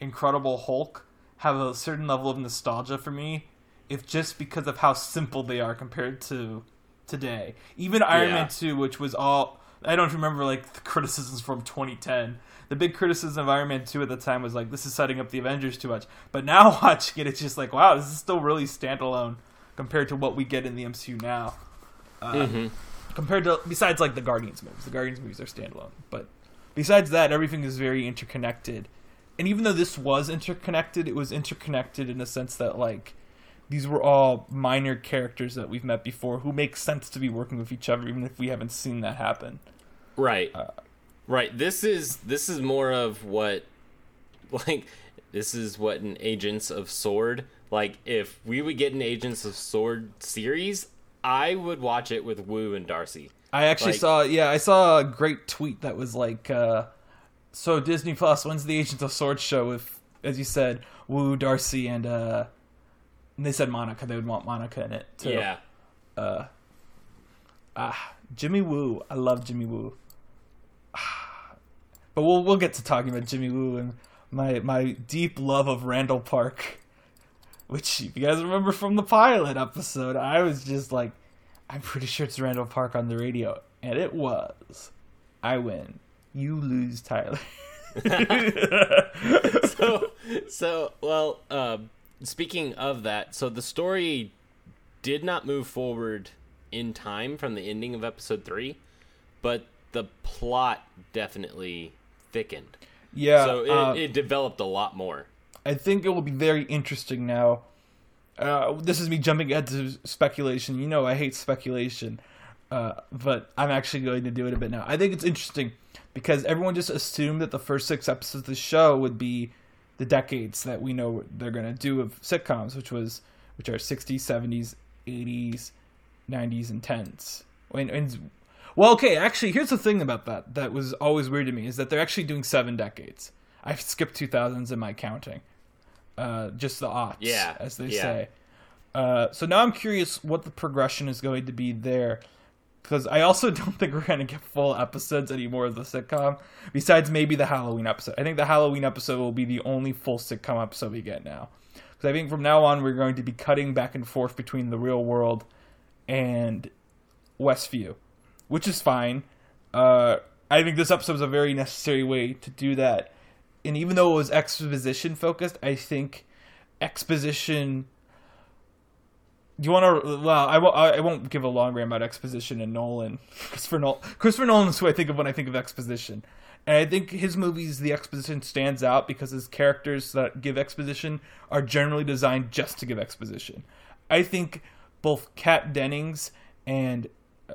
Incredible Hulk, have a certain level of nostalgia for me, if just because of how simple they are compared to today. Even Iron Yeah. Man two, which was all I don't remember like the criticisms from 2010. The big criticism of Iron Man 2 at the time was like, this is setting up the Avengers too much. But now [LAUGHS] watching it, it's just like, wow, this is still really standalone compared to what we get in the MCU now. Uh, Mm-hmm. Compared to, besides like the Guardians movies. The Guardians movies are standalone. But besides that, everything is very interconnected. And even though this was interconnected, it was interconnected in a sense that like, these were all minor characters that we've met before who make sense to be working with each other, even if we haven't seen that happen. Right. Uh, right. This is this is more of what [LAUGHS] like this is what an Agents of Sword like if we would get an Agents of Sword series, I would watch it with Woo and Darcy. I actually Like- saw, yeah, I saw a great tweet that was like, uh, so Disney Plus, when's the Agents of Sword show with, as you said, Woo, Darcy, and, uh, and they said Monica, they would want Monica in it, too. Yeah. Ah, Jimmy Woo, I love Jimmy Woo. Ah. [SIGHS] But we'll, we'll get to talking about Jimmy Woo and my, my deep love of Randall Park, which, if you guys remember from the pilot episode, I was just like, I'm pretty sure it's Randall Park on the radio. And it was. I win. You lose, Tyler. [LAUGHS] [LAUGHS] so so well um speaking of that so the story did not move forward in time from the ending of episode 3 but the plot definitely thickened yeah. so it, uh, it developed a lot more I think it will be very interesting now. Uh, this is me jumping ahead to speculation. You know, I hate speculation, uh, but I'm actually going to do it a bit now. I think it's interesting because everyone just assumed that the first six episodes of the show would be the decades that we know they're going to do of sitcoms, which was which are 60s, 70s, 80s, 90s, and 10s. And, and well, okay, actually, here's the thing about that that was always weird to me is that they're actually doing seven decades. I've skipped 2000s in my counting, uh, just the aughts, Yeah, as they yeah. say. Uh, so now I'm curious what the progression is going to be there, because I also [LAUGHS] don't think we're to get full episodes anymore of the sitcom. Besides maybe the Halloween episode, I think the Halloween episode will be the only full sitcom episode we get now. Because I think from now on we're going to be cutting back and forth between the real world and Westview, which is fine. Uh, I think this episode is a very necessary way to do that. And even though it was exposition focused, I think exposition. Do you want to? Well, I won't. I won't give a long rant about exposition and Nolan. [LAUGHS] Christopher Nolan. Christopher Nolan is who I think of when I think of exposition, and I think his movies, the exposition stands out because his characters that give exposition are generally designed just to give exposition. I think both Kat Dennings and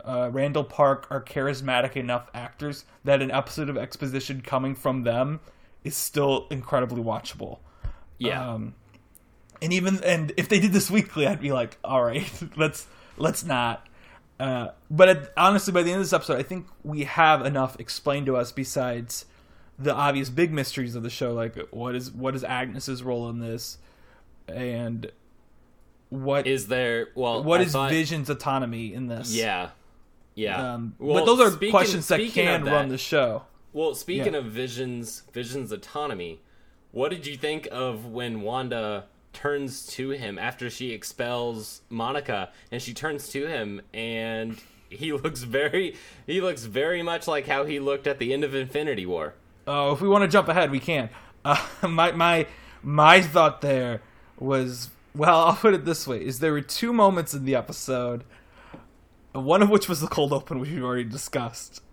uh, Randall Park are charismatic enough actors that an episode of exposition coming from them is still incredibly watchable. yeah Um, and even and if they did this weekly, I'd be like, all right, [LAUGHS] let's let's not. Uh, but it, honestly, by the end of this episode, I think we have enough explained to us besides the obvious big mysteries of the show, like what is what is Agnes's role in this, and what is there well what I is thought- Vision's autonomy in this? yeah yeah Um, Well, but those are speaking- questions that can of run the show. Well, speaking Yeah. of Vision's Vision's autonomy, what did you think of when Wanda turns to him after she expels Monica and she turns to him and [LAUGHS] he looks very he looks very much like how he looked at the end of Infinity War. Oh, if we want to jump ahead, we can. Uh, [LAUGHS] my my my thought there was well, [LAUGHS] I'll put it this way: is there were two moments in the episode, one of which was the cold open, which we've already discussed,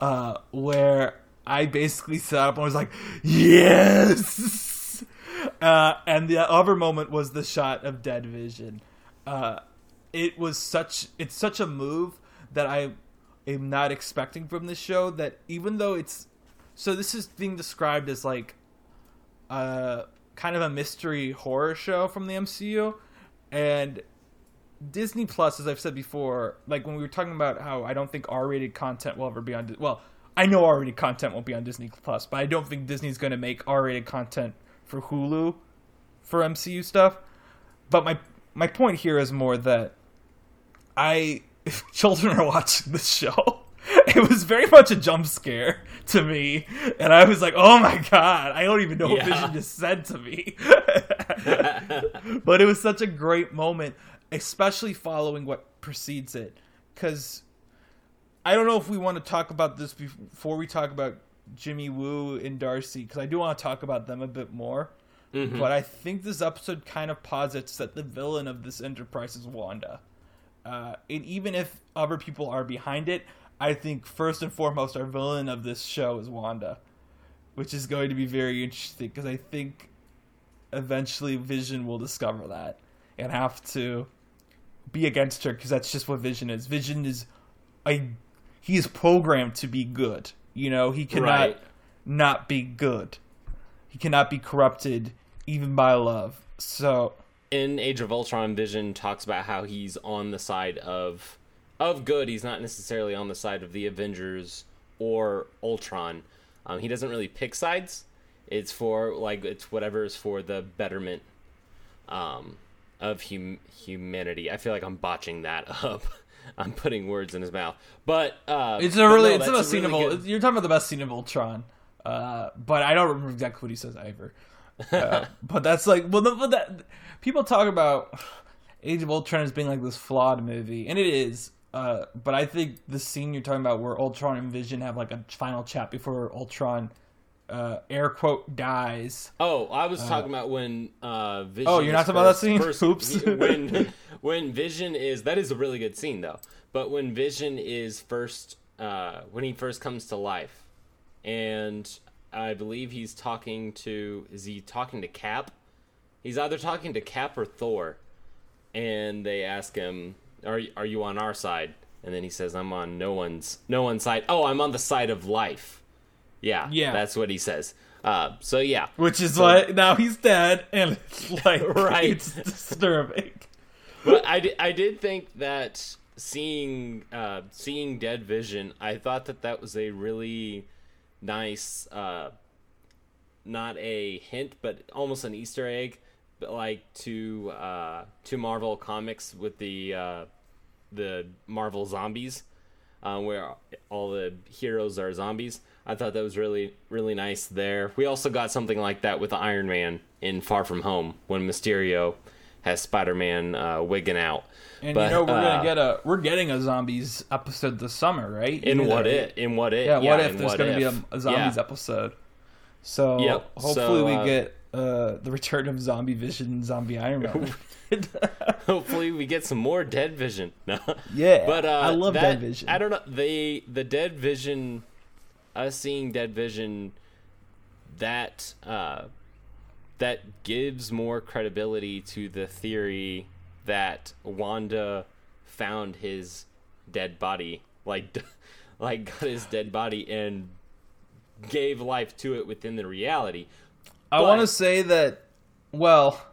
uh, where I basically sat up and was like, yes. [LAUGHS] Uh, and the other moment was the shot of Dead Vision. Uh, it was such it's such a move that I am not expecting from this show. That even though it's so, this is being described as like a kind of a mystery horror show from the MCU, and Disney Plus, as I've said before, like when we were talking about how I don't think R-rated content will ever be on. Well, I know R-rated content won't be on Disney Plus, but I don't think Disney's going to make R-rated content for Hulu for MCU stuff. But my my point here is more that I if [LAUGHS] children are watching this show. [LAUGHS] It was very much a jump scare to me, and I was like, "Oh my god!" I don't even know what Yeah. Vision just said to me, [LAUGHS] but it was such a great moment, especially following what precedes it. Because I don't know if we want to talk about this before we talk about Jimmy Woo and Darcy, because I do want to talk about them a bit more. But I think this episode kind of posits that the villain of this enterprise is Wanda. Uh, and even if other people are behind it, I think first and foremost, our villain of this show is Wanda, which is going to be very interesting because I think eventually Vision will discover that and have to be against her because that's just what Vision is. Vision is a he is programmed to be good. You know, he cannot Right. not be good. He cannot be corrupted even by love. So in Age of Ultron, Vision talks about how he's on the side of of good. He's not necessarily on the side of the Avengers or Ultron. Um, he doesn't really pick sides. It's for like it's whatever is for the betterment um, of hum- humanity. I feel like I'm botching that [LAUGHS] up. [LAUGHS] I'm putting words in his mouth, but uh, It's a really no, it's the best a scene really of good- You're talking about the best scene of Ultron, uh, but I don't remember exactly what he says either. Uh, [LAUGHS] but that's like well, the, but that people talk about Age of Ultron as being like this flawed movie, and it is. Uh, but I think the scene you're talking about where Ultron and Vision have like a final chat before Ultron, uh, air quote, dies. Oh, I was talking about when uh, Vision. Oh, you're not talking about that scene? first- [LAUGHS] Oops. [LAUGHS] when when Vision is that is a really good scene though. But when Vision is first, uh, when he first comes to life, and I believe he's talking to is he talking to Cap? He's either talking to Cap or Thor, and they ask him, "Are are you on our side?" And then he says, "I'm on no one's no one's side. Oh, I'm on the side of life." Yeah, Yeah. that's what he says. Uh, so yeah, Which is So- why now he's dead, and it's [LAUGHS] like Right. it's disturbing. but I did, I did think that seeing uh, seeing Dead Vision, I thought that that was a really nice, uh, not a hint, but almost an Easter egg, but like to uh, to Marvel comics with the uh, the Marvel zombies, uh, where all the heroes are zombies. I thought that was really really nice there. We also got something like that with Iron Man in Far From Home when Mysterio has Spider Man uh, wigging out. And But, you know we're uh, gonna get a we're getting a zombies episode this summer, right? You in what it in what it Yeah, what if there's What going to be a, a zombies Yeah. episode? So Yep, hopefully so, we uh, get uh, the return of Zombie Vision, and Zombie Iron Man. [LAUGHS] Hopefully, we get some more Dead Vision. [LAUGHS] Yeah, but uh, I love that, Dead Vision. I don't know the the Dead Vision, us seeing Dead Vision, that uh, that gives more credibility to the theory that Wanda found his dead body, like [LAUGHS] like got his dead body and gave life to it within the reality. I want to say that. Well,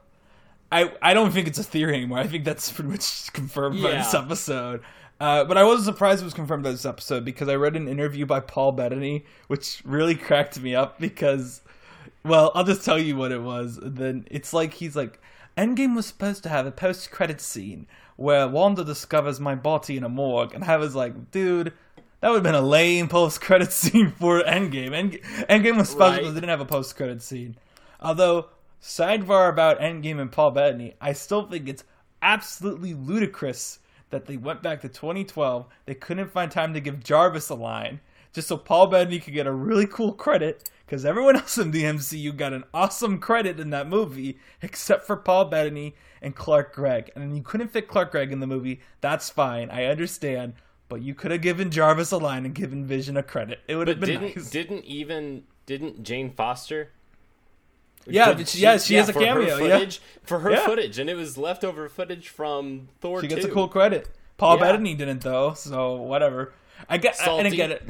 I I don't think it's a theory anymore. I think that's pretty much confirmed by this episode. Uh, but I wasn't surprised it was confirmed this episode because I read an interview by Paul Bettany, which really cracked me up because, well, I'll just tell you what it was. And then it's like he's like, Endgame was supposed to have a post-credit scene where Wanda discovers my body in a morgue, and I was like, dude. That would have been a lame post-credit [LAUGHS] scene for Endgame. End- Endgame was special Right. because it didn't have a post-credit scene. Although, sidebar about Endgame and Paul Bettany, I still think it's absolutely ludicrous that they went back to 2012. They couldn't find time to give Jarvis a line just so Paul Bettany could get a really cool credit because everyone [LAUGHS] else in the MCU got an awesome credit in that movie except for Paul Bettany and Clark Gregg. And you couldn't fit Clark Gregg in the movie. That's fine. I understand. but you could have given Jarvis a line and given Vision a credit. It would have been didn't nice. didn't even didn't Jane Foster? Yeah, Did she- yeah, she has a for her cameo, yeah. footage, for her Yeah. footage, and it was leftover footage from Thor. she gets 2. a cool credit. Paul Yeah. Bettany didn't though, so whatever. I get and I Salty. get it.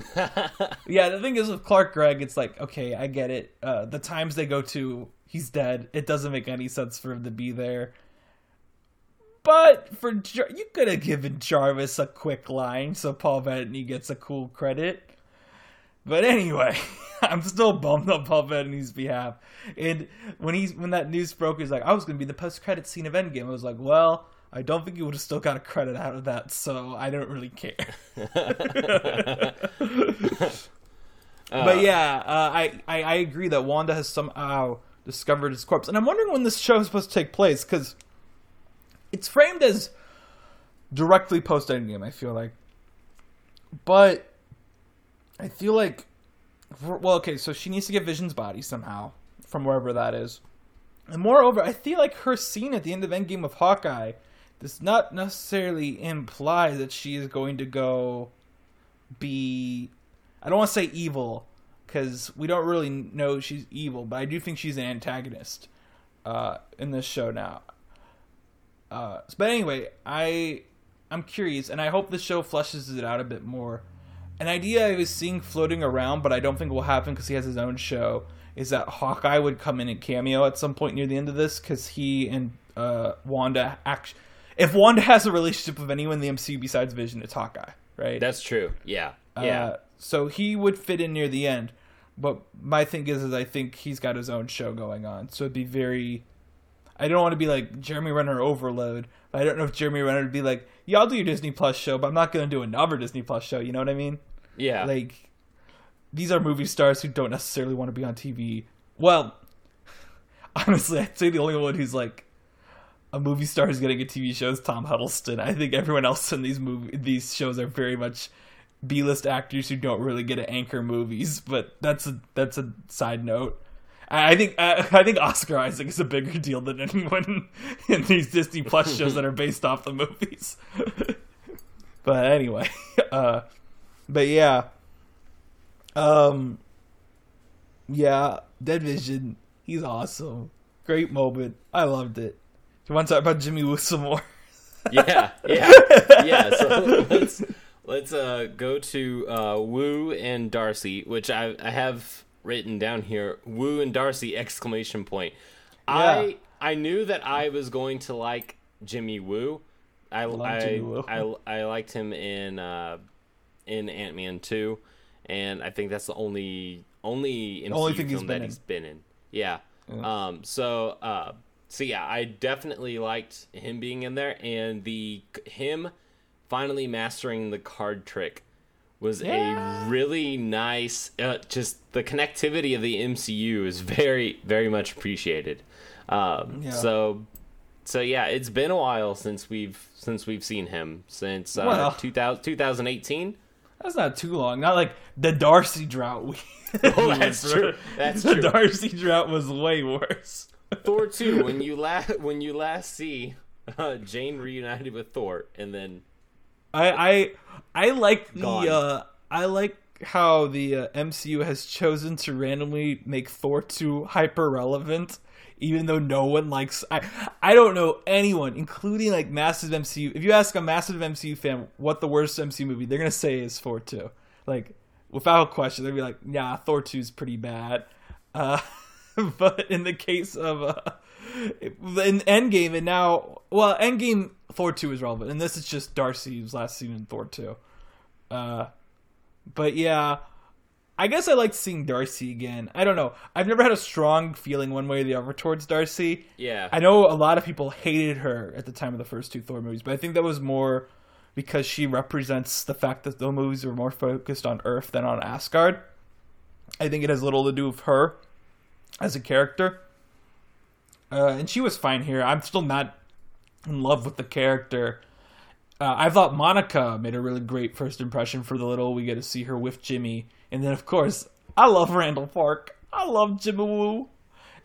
Yeah, the [LAUGHS] thing is with Clark Gregg, it's like okay, I get it. Uh, the times they go to, he's dead. It doesn't make any sense for him to be there. But for Jar- you could have given Jarvis a quick line so Paul Bettany gets a cool credit. But anyway, [LAUGHS] I'm still bummed on Paul Bettany's behalf. And when he's when that news broke, he's like, I was gonna be the post credit scene of Endgame. I was like, well, I don't think you would have still got a credit out of that, so I don't really care. [LAUGHS] but yeah, uh, I, I I agree that Wanda has somehow discovered his corpse, and I'm wondering when this show is supposed to take place because it's framed as directly post Endgame. I feel like, but I feel like, well, okay, so she needs to get Vision's body somehow from wherever that is, and moreover, I feel like her scene at the end of Endgame of Hawkeye does not necessarily imply that she is going to go be I don't want to say evil because we don't really know she's evil, but I do think she's an antagonist uh, in this show now. Uh, but anyway, I I'm curious, and I hope the show fleshes it out a bit more. An idea I was seeing floating around, but I don't think will happen because he has his own show, is that Hawkeye would come in and cameo at some point near the end of this because he and uh, Wanda act. If Wanda has a relationship with anyone in the MCU besides Vision, it's Hawkeye, right? That's true. Yeah. Yeah. Uh, so he would fit in near the end. But my thing is, is I think he's got his own show going on. So it'd be very. I don't want to be like Jeremy Renner overload. But I don't know if Jeremy Renner would be like, yeah, I'll do your Disney Plus show, but I'm not going to do another Disney Plus show. You know what I mean? Yeah. Like, these are movie stars who don't necessarily want to be on TV. Well, [LAUGHS] honestly, I'd say the only one who's like a movie star who's getting a TV show is Tom Hiddleston. I think everyone else in these movie these shows are very much B-list actors who don't really get to anchor movies. But that's a that's a side note. I I think I, I think Oscar Isaac is a bigger deal than anyone [LAUGHS] in these Disney Plus shows that are based off the movies. [LAUGHS] but anyway, uh, but yeah, um, yeah, Dead Vision, he's awesome, great moment, I loved it. Do you want to talk about Jimmy Woo some more? [LAUGHS] yeah, yeah, yeah. So [LAUGHS] let's let's uh, go to uh, Woo and Darcy, which I, I have written down here. Woo and Darcy exclamation point. I I knew that I was going to like Jimmy Woo. I I, Jimmy Woo. I I liked him in uh, in Ant Man two, and I think that's the only only MCU only thing film been that in. he's been in. Yeah. Um. So. Uh. So yeah, I definitely liked him being in there, and the him finally mastering the card trick was Yeah. a really nice. Uh, just the connectivity of the MCU is very very much appreciated. Um, Yeah. So. So yeah, it's been a while since we've since we've seen him since uh, Well. 2000, 2018. That's not too long. Not like the Darcy drought. We, [LAUGHS] [LAUGHS] Oh, that's true. That's the true. Darcy drought was way worse. Thor two [LAUGHS] when you last when you last see uh, Jane reunited with Thor, and then I I I like the uh I like how the uh, MCU has chosen to randomly make Thor 2 hyper relevant even though no one likes I I don't know anyone including like massive MCU if you ask a massive MCU fan what the worst MCU movie they're to say is Thor 2 like without question they'd be like yeah Thor 2 is pretty bad. Uh [LAUGHS] but in the case of uh in Endgame and now well Endgame Thor 2 is relevant and this is just Darcy's last scene in Thor 2 uh but yeah I guess I liked seeing Darcy again. I don't know. I've never had a strong feeling one way or the other towards Darcy. yeah, I know a lot of people hated her at the time of the first two Thor movies, but I think that was more because she represents the fact that the movies were more focused on Earth than on Asgard. I think it has little to do with her as a character. Uh, and she was fine here. I'm still not in love with the character. Uh, I thought Monica made a really great first impression for the little we get to see her with Jimmy, and then of course I love Randall Park. I love Jimmy Woo,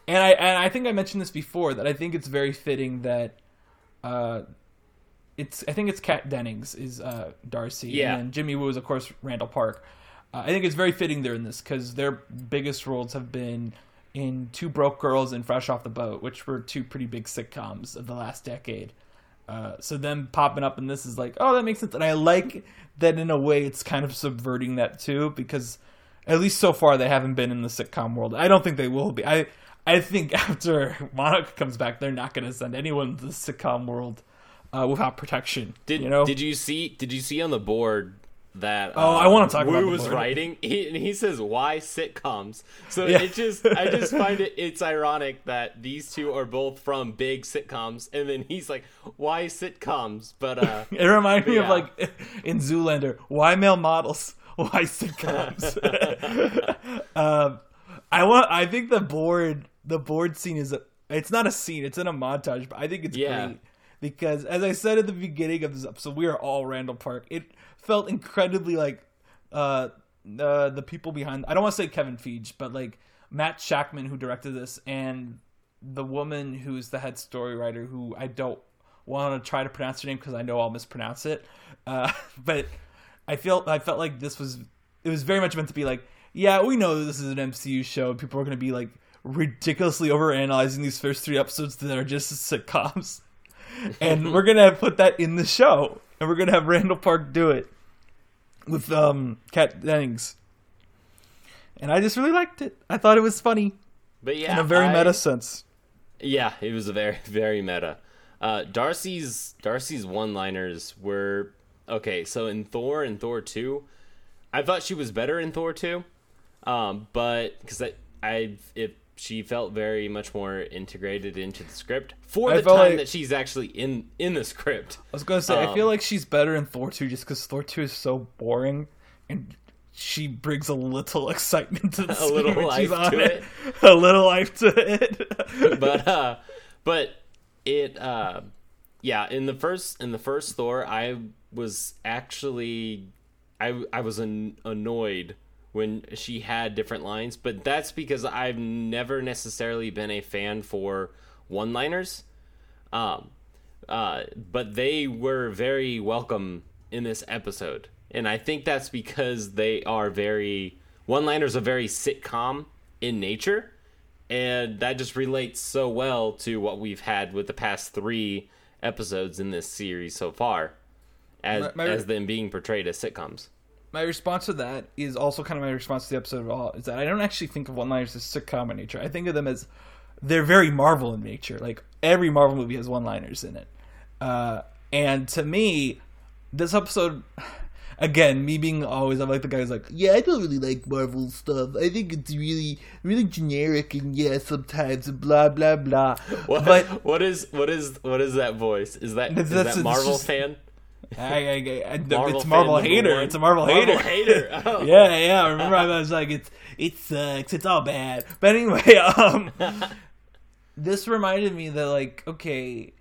and I and I think I mentioned this before that I think it's very fitting that uh, it's I think it's Kat Dennings is uh, Darcy, Yeah. and Jimmy Woo is of course Randall Park. Uh, I think it's very fitting they're in this because their biggest roles have been in Two Broke Girls and Fresh Off the Boat, which were two pretty big sitcoms of the last decade. Uh, so them popping up in this is like, oh, that makes sense, and I like that in a way it's kind of subverting that too because at least so far they haven't been in the sitcom world. I don't think they will be. I I think [LAUGHS] after Monica comes back, they're not going to send anyone to the sitcom world uh, without protection. Did you know? Did you see? Did you see on the board that? Oh, uh, I wanna talk Woo about was writing, [LAUGHS] he, and he says, "Why sitcoms?" So Yeah. it just, I just [LAUGHS] find it, it's ironic that these two are both from big sitcoms, and then he's like, "Why sitcoms?" But uh, [LAUGHS] it reminds me of like in Zoolander, why male models? Why sitcoms? um, I want. I think the board, the board scene is. A, it's not a scene. It's in a montage, but I think it's Yeah. great because, as I said at the beginning of this episode, we are all Randall Park. It felt incredibly like uh, uh the people behind. I don't want to say Kevin Feige, but like Matt Shakman, who directed this, and the woman who's the head story writer, who I don't want to try to pronounce her name because I know I'll mispronounce it. Uh, [LAUGHS] but I feel I felt like this was it was very much meant to be like, yeah, we know this is an MCU show. People are going to be like ridiculously overanalyzing these first three episodes that are just sitcoms, [LAUGHS] and we're gonna put that in the show, and we're gonna have Randall Park do it with um Kat Dennings. And I just really liked it. I thought it was funny but yeah, in a very I- meta sense. Yeah, it was a very very meta. Uh, Darcy's Darcy's one-liners were okay. So in Thor and Thor two, I thought she was better in Thor two, um, but because I I if she felt very much more integrated into the script for I the time like- that she's actually in in the script. I was gonna say I feel Um, like she's better in Thor two just because Thor two is so boring, and she brings a little [LAUGHS] excitement to the A little life to it. it. A little life to it. but uh but it uh yeah in the first in the first thor i was actually i i was an, annoyed when she had different lines but that's because i've never necessarily been a fan for one liners um uh but they were very welcome in this episode. And i think that's because they are very one liners are very sitcom in nature. And that just relates so well to what we've had with the past three episodes in this series so far as My- my- as them being portrayed as sitcoms my response to that is also kind of my response to the episode at all. Is that I don't actually think of one liners as sitcom in nature. I think of them as they're very Marvel in nature. Like every Marvel movie has one liners in it. Uh, and to me, this episode, [SIGHS] again, me being always, I'm like the guy who's like, yeah, I don't really like Marvel stuff. I think it's really, really generic and yeah, sometimes blah blah blah. what, But what is what is what is that voice is that is that marvel just- fan I, I, I, I, Marvel it's Marvel hater. It's a Marvel, Marvel hater. hater. [LAUGHS] Oh. yeah, yeah. Remember, I was like, it's it sucks. It's all bad. But anyway, [LAUGHS] um, this reminded me that like, okay,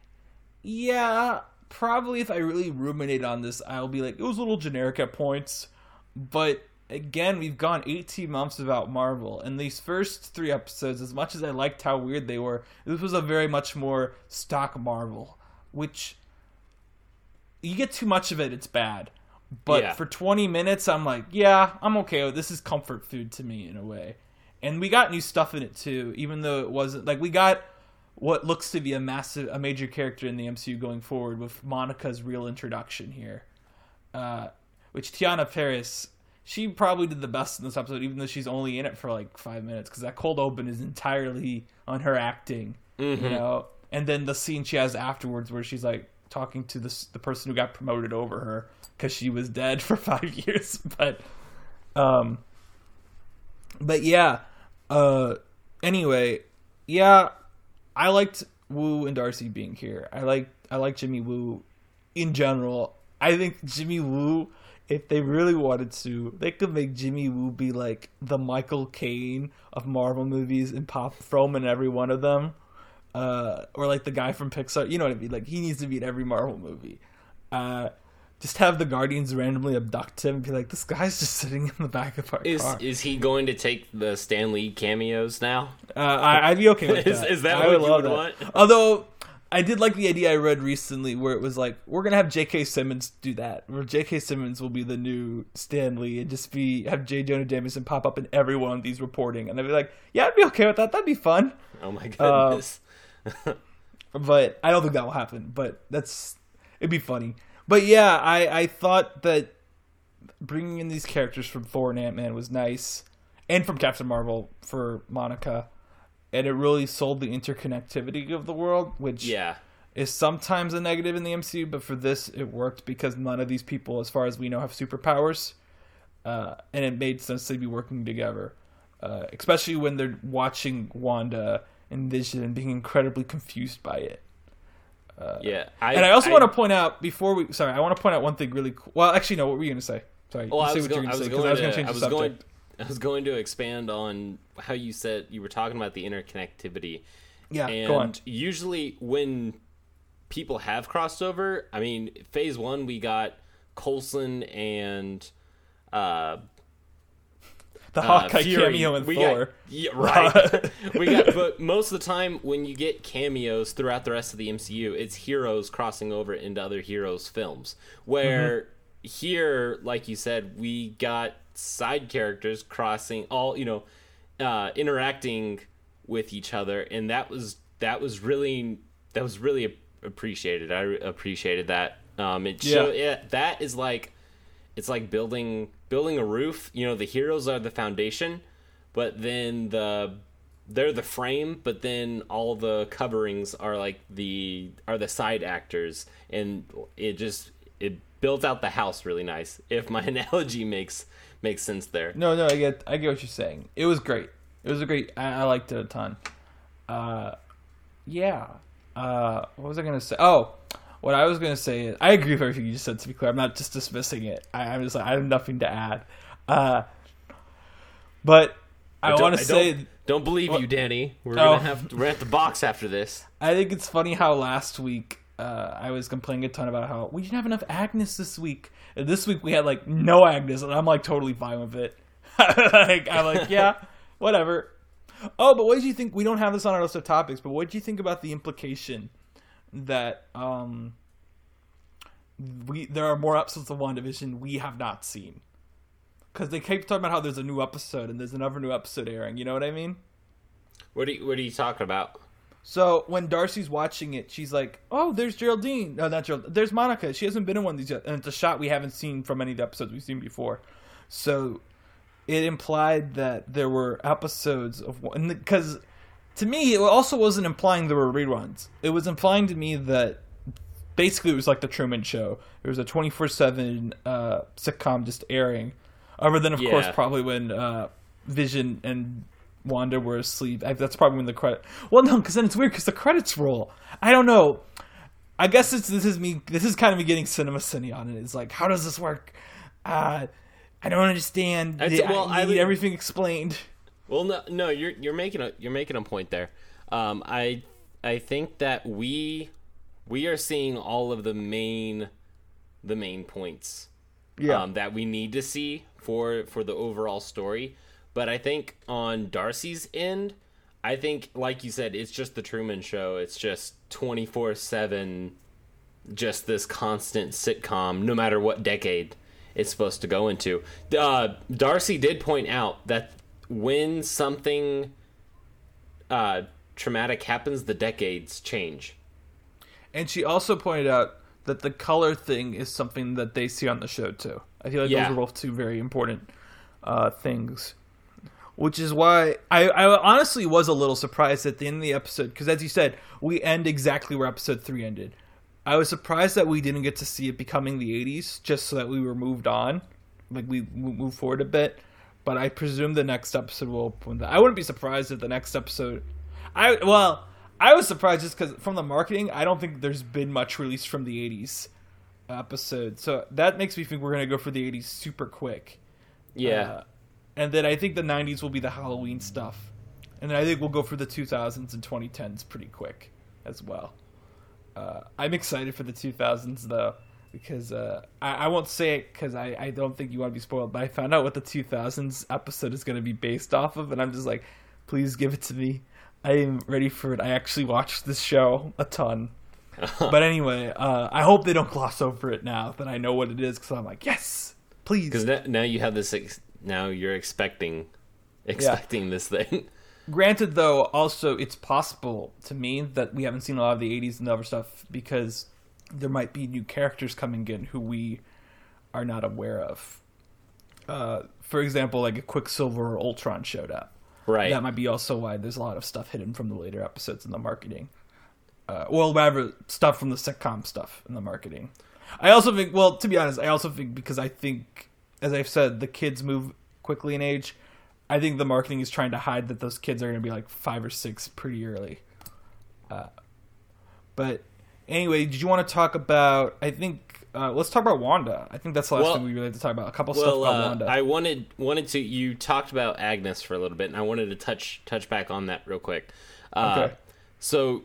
yeah, probably if I really ruminate on this, I'll be like, it was a little generic at points, but again, we've gone 18 months without Marvel, and these first three episodes, as much as I liked how weird they were, this was a very much more stock Marvel, which you get too much of it, it's bad. But Yeah. for 20 minutes, I'm like, yeah, I'm okay. with This is comfort food to me in a way. And we got new stuff in it too, even though it wasn't like we got what looks to be a massive, a major character in the MCU going forward with Monica's real introduction here. Uh, which Teyonah Parris, she probably did the best in this episode, even though she's only in it for like five minutes, because that cold open is entirely on her acting, you know. And then the scene she has afterwards, where she's like talking to the the person who got promoted over her because she was dead for [LAUGHS] five years, but um, but yeah. Uh, anyway, yeah, I liked Woo and Darcy being here. I like I like Jimmy Woo in general. I think Jimmy Woo, if they really wanted to, they could make Jimmy Woo be like the Michael Caine of Marvel movies and pop from in every one of them. Uh, or like the guy from Pixar, you know what I mean? Like he needs to be in every Marvel movie. Uh, just have the Guardians randomly abduct him and be like, "This guy's just sitting in the back of our is car." is he going to take the stan lee cameos now Uh, I, I'd be okay with [LAUGHS] Is- that I what would you would that. want? Although I did like the idea I read recently where it was like we're gonna have J.K. Simmons do that, where J.K. Simmons will be the new Stan Lee and just be have J. Jonah Jameson pop up in every one of these reporting, and I'd be like, yeah, I'd be okay with that. That'd be fun. Oh my goodness. [LAUGHS] but I don't think that will happen. But that's it'd be funny. But yeah, I I thought that bringing in these characters from Thor and Ant Man was nice, and from Captain Marvel for Monica, and it really sold the interconnectivity of the world, which yeah. is sometimes a negative in the MCU. But for this, it worked because none of these people, as far as we know, have superpowers, uh, and it made sense to be working together, uh, especially when they're watching Wanda and Vision and being incredibly confused by it. yeah. and I also want to point out before we sorry, I want to point out one thing really cool. Well, actually, no. What were you going to say? Sorry, Well, you I say was, what go- you're gonna say, 'cause going I was to. going to change I the was going. I was going to expand on how you said you were talking about the interconnectivity. Yeah, and usually when people have crossed over, I mean, phase one we got Coulson and uh, The uh, Hawkeye Fury. cameo in we Thor. Got, [LAUGHS] yeah, right. [LAUGHS] we got, but most of the time when you get cameos throughout the rest of the MCU, it's heroes crossing over into other heroes' films. Where Mm-hmm. here, like you said, we got side characters crossing all, you know, uh, interacting with each other, and that was that was really that was really appreciated. I appreciated that. Um, it Yeah. yeah, that is like it's like building building a roof you know the heroes are the foundation but then the they're the frame but then all the coverings are like the are the side actors and it just it built out the house really nice if my [LAUGHS] analogy makes makes sense there No, no, I get, I get what you're saying. It was great. It was a great. I, I liked it a ton. Uh, yeah. Uh, what was I gonna say? Oh, what I was gonna say is I agree with everything you just said. To be clear, I'm not just dismissing it. I, I'm just like I have nothing to add. Uh, but I, don't- want to say don't, don't believe you danny we're Oh. gonna have we're at the box after this I think it's funny how last week uh, I was complaining a ton about how we didn't have enough Agnes this week. And this week we had like no Agnes, and I'm like totally fine with it. [LAUGHS] like I'm like, yeah, whatever. Oh, but what did you think? We don't have this on our list of topics, but what did you think about the implication that um we there are more episodes of WandaVision we have not seen? Because they keep talking about how there's a new episode and there's another new episode airing. You know what I mean? what are you what are you talking about So when Darcy's watching it, she's like, "Oh, there's Geraldine. No, not Geraldine. There's Monica. She hasn't been in one of these yet, and it's a shot we haven't seen from any of the episodes we've seen before." So it implied that there were episodes of one because to me it also wasn't implying there were reruns. It was implying to me that basically it was like the Truman Show. It was a twenty four seven sitcom just airing, other than of course probably when uh, Vision and Wanda were asleep. I, that's probably when the credit. Well, no, because then it's weird because the credits roll. I don't know. I guess it's this is me. This is kind of me getting cinema cine on it. It's like, how does this work? Uh, I don't understand. I'd well, I I need would- everything explained. Well, no, no, you're you're making a you're making a point there. Um, I I think that we we are seeing all of the main the main points Yeah. um, that we need to see for for the overall story. But I think on Darcy's end, I think like you said, it's just the Truman Show. It's just twenty four seven, just this constant sitcom, no matter what decade it's supposed to go into. Uh, Darcy did point out that when something uh, traumatic happens, the decades change. And she also pointed out that the color thing is something that they see on the show too. I feel like Yeah. those are both two very important uh, things. Which is why I, I honestly was a little surprised at the end of the episode because, as you said, we end exactly where episode three ended. I was surprised that we didn't get to see it becoming the '80s, just so that we were moved on, like we move forward a bit. But I presume the next episode will open that. I wouldn't be surprised if the next episode. I well, I was surprised just because from the marketing, I don't think there's been much released from the '80s episode, so that makes me think we're gonna go for the '80s super quick. Yeah. Uh, and then I think the '90s will be the Halloween stuff, and then I think we'll go for the 2000s and 2010s pretty quick as well. Uh, I'm excited for the 2000s though because uh, I, I won't say it because I, I don't think you want to be spoiled. But I found out what the 2000s episode is going to be based off of, and I'm just like, please give it to me. I am ready for it. I actually watched this show a ton, [LAUGHS] but anyway, uh, I hope they don't gloss over it now that I know what it is because I'm like, yes, please. Because now you have this. Ex- now you're expecting, expecting this thing. [LAUGHS] Granted, though, also it's possible to me that we haven't seen a lot of the '80s and other stuff because there might be new characters coming in who we are not aware of. Uh, for example, like a Quicksilver or Ultron showed up. Right. That might be also why there's a lot of stuff hidden from the later episodes in the marketing. Uh, well, rather stuff from the sitcom stuff in the marketing. I also think, well, to be honest, I also think because I think, as I've said, the kids move quickly in age. I think the marketing is trying to hide that those kids are going to be like five or six pretty early. Uh, but anyway, did you want to talk about? I think uh, let's talk about Wanda. I think that's the last Well- thing we really have to talk about. A couple stuff Well, about uh, Wanda. I wanted wanted to. You talked about Agnes for a little bit, and I wanted to touch touch back on that real quick. Uh, Okay. So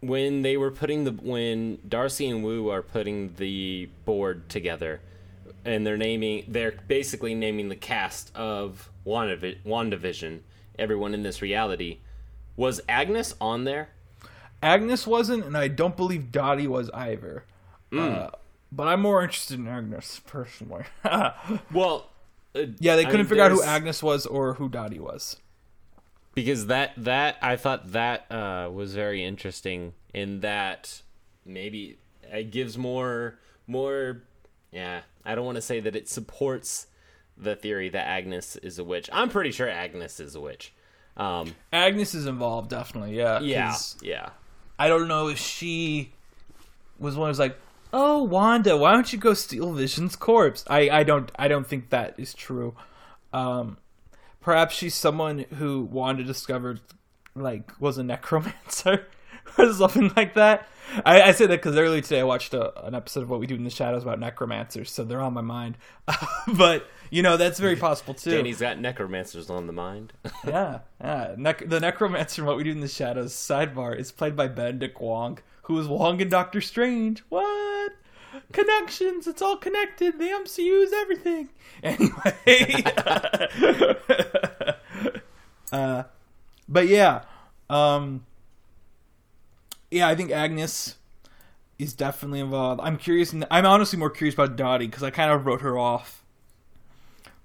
when they were putting the when Darcy and Woo are putting the board together, and they're naming they're basically naming the cast of WandaVi- WandaVision, everyone in this reality. Was Agnes on there? Agnes wasn't, and I don't believe Dottie was either. Hmm. Uh, but I'm more interested in Agnes personally. [LAUGHS] Well, uh, yeah, they couldn't mean, figure out who Agnes was or who Dottie was. because that that I thought that uh, was very interesting in that maybe it gives more more yeah I don't want to say that it supports the theory that Agnes is a witch. I'm pretty sure Agnes is a witch. Um, Agnes is involved, definitely. Yeah. yeah, yeah. I don't know if she was one who's like, "Oh, Wanda, why don't you go steal Vision's corpse?" I, I don't I don't think that is true. Um, perhaps she's someone who Wanda discovered like was a necromancer [LAUGHS] or something like that. I, I say that because earlier today I watched a, an episode of What We Do in the Shadows about necromancers, so they're on my mind. [LAUGHS] but you know that's very possible too. Danny's got necromancers on the mind. [LAUGHS] Yeah, yeah. Nec- the necromancer in What We Do in the Shadows sidebar is played by Benedict Wong, who is Wong in Doctor Strange. What? Connections. It's all connected. The MCU is everything. [LAUGHS] Anyway. [LAUGHS] uh, but yeah. Um, yeah, I think Agnes is definitely involved. I'm curious. I'm honestly more curious about Dottie because I kind of wrote her off.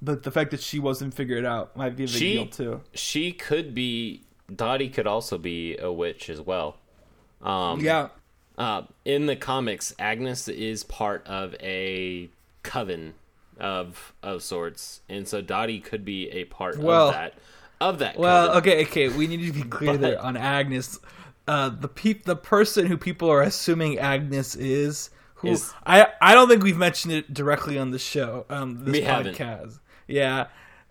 But the fact that she wasn't figured out might be a big She- deal too. she could be Dottie could also be a witch as well. Um, Yeah, Uh, in the comics, Agnes is part of a coven of of sorts, and so Dottie could be a part Well- of that of that. Well, coven. okay, okay. We need to be clear there on Agnes. Uh, the peop, the person who people are assuming Agnes is, who Is- I I don't think we've mentioned it directly on the show, um, this We haven't. Yeah,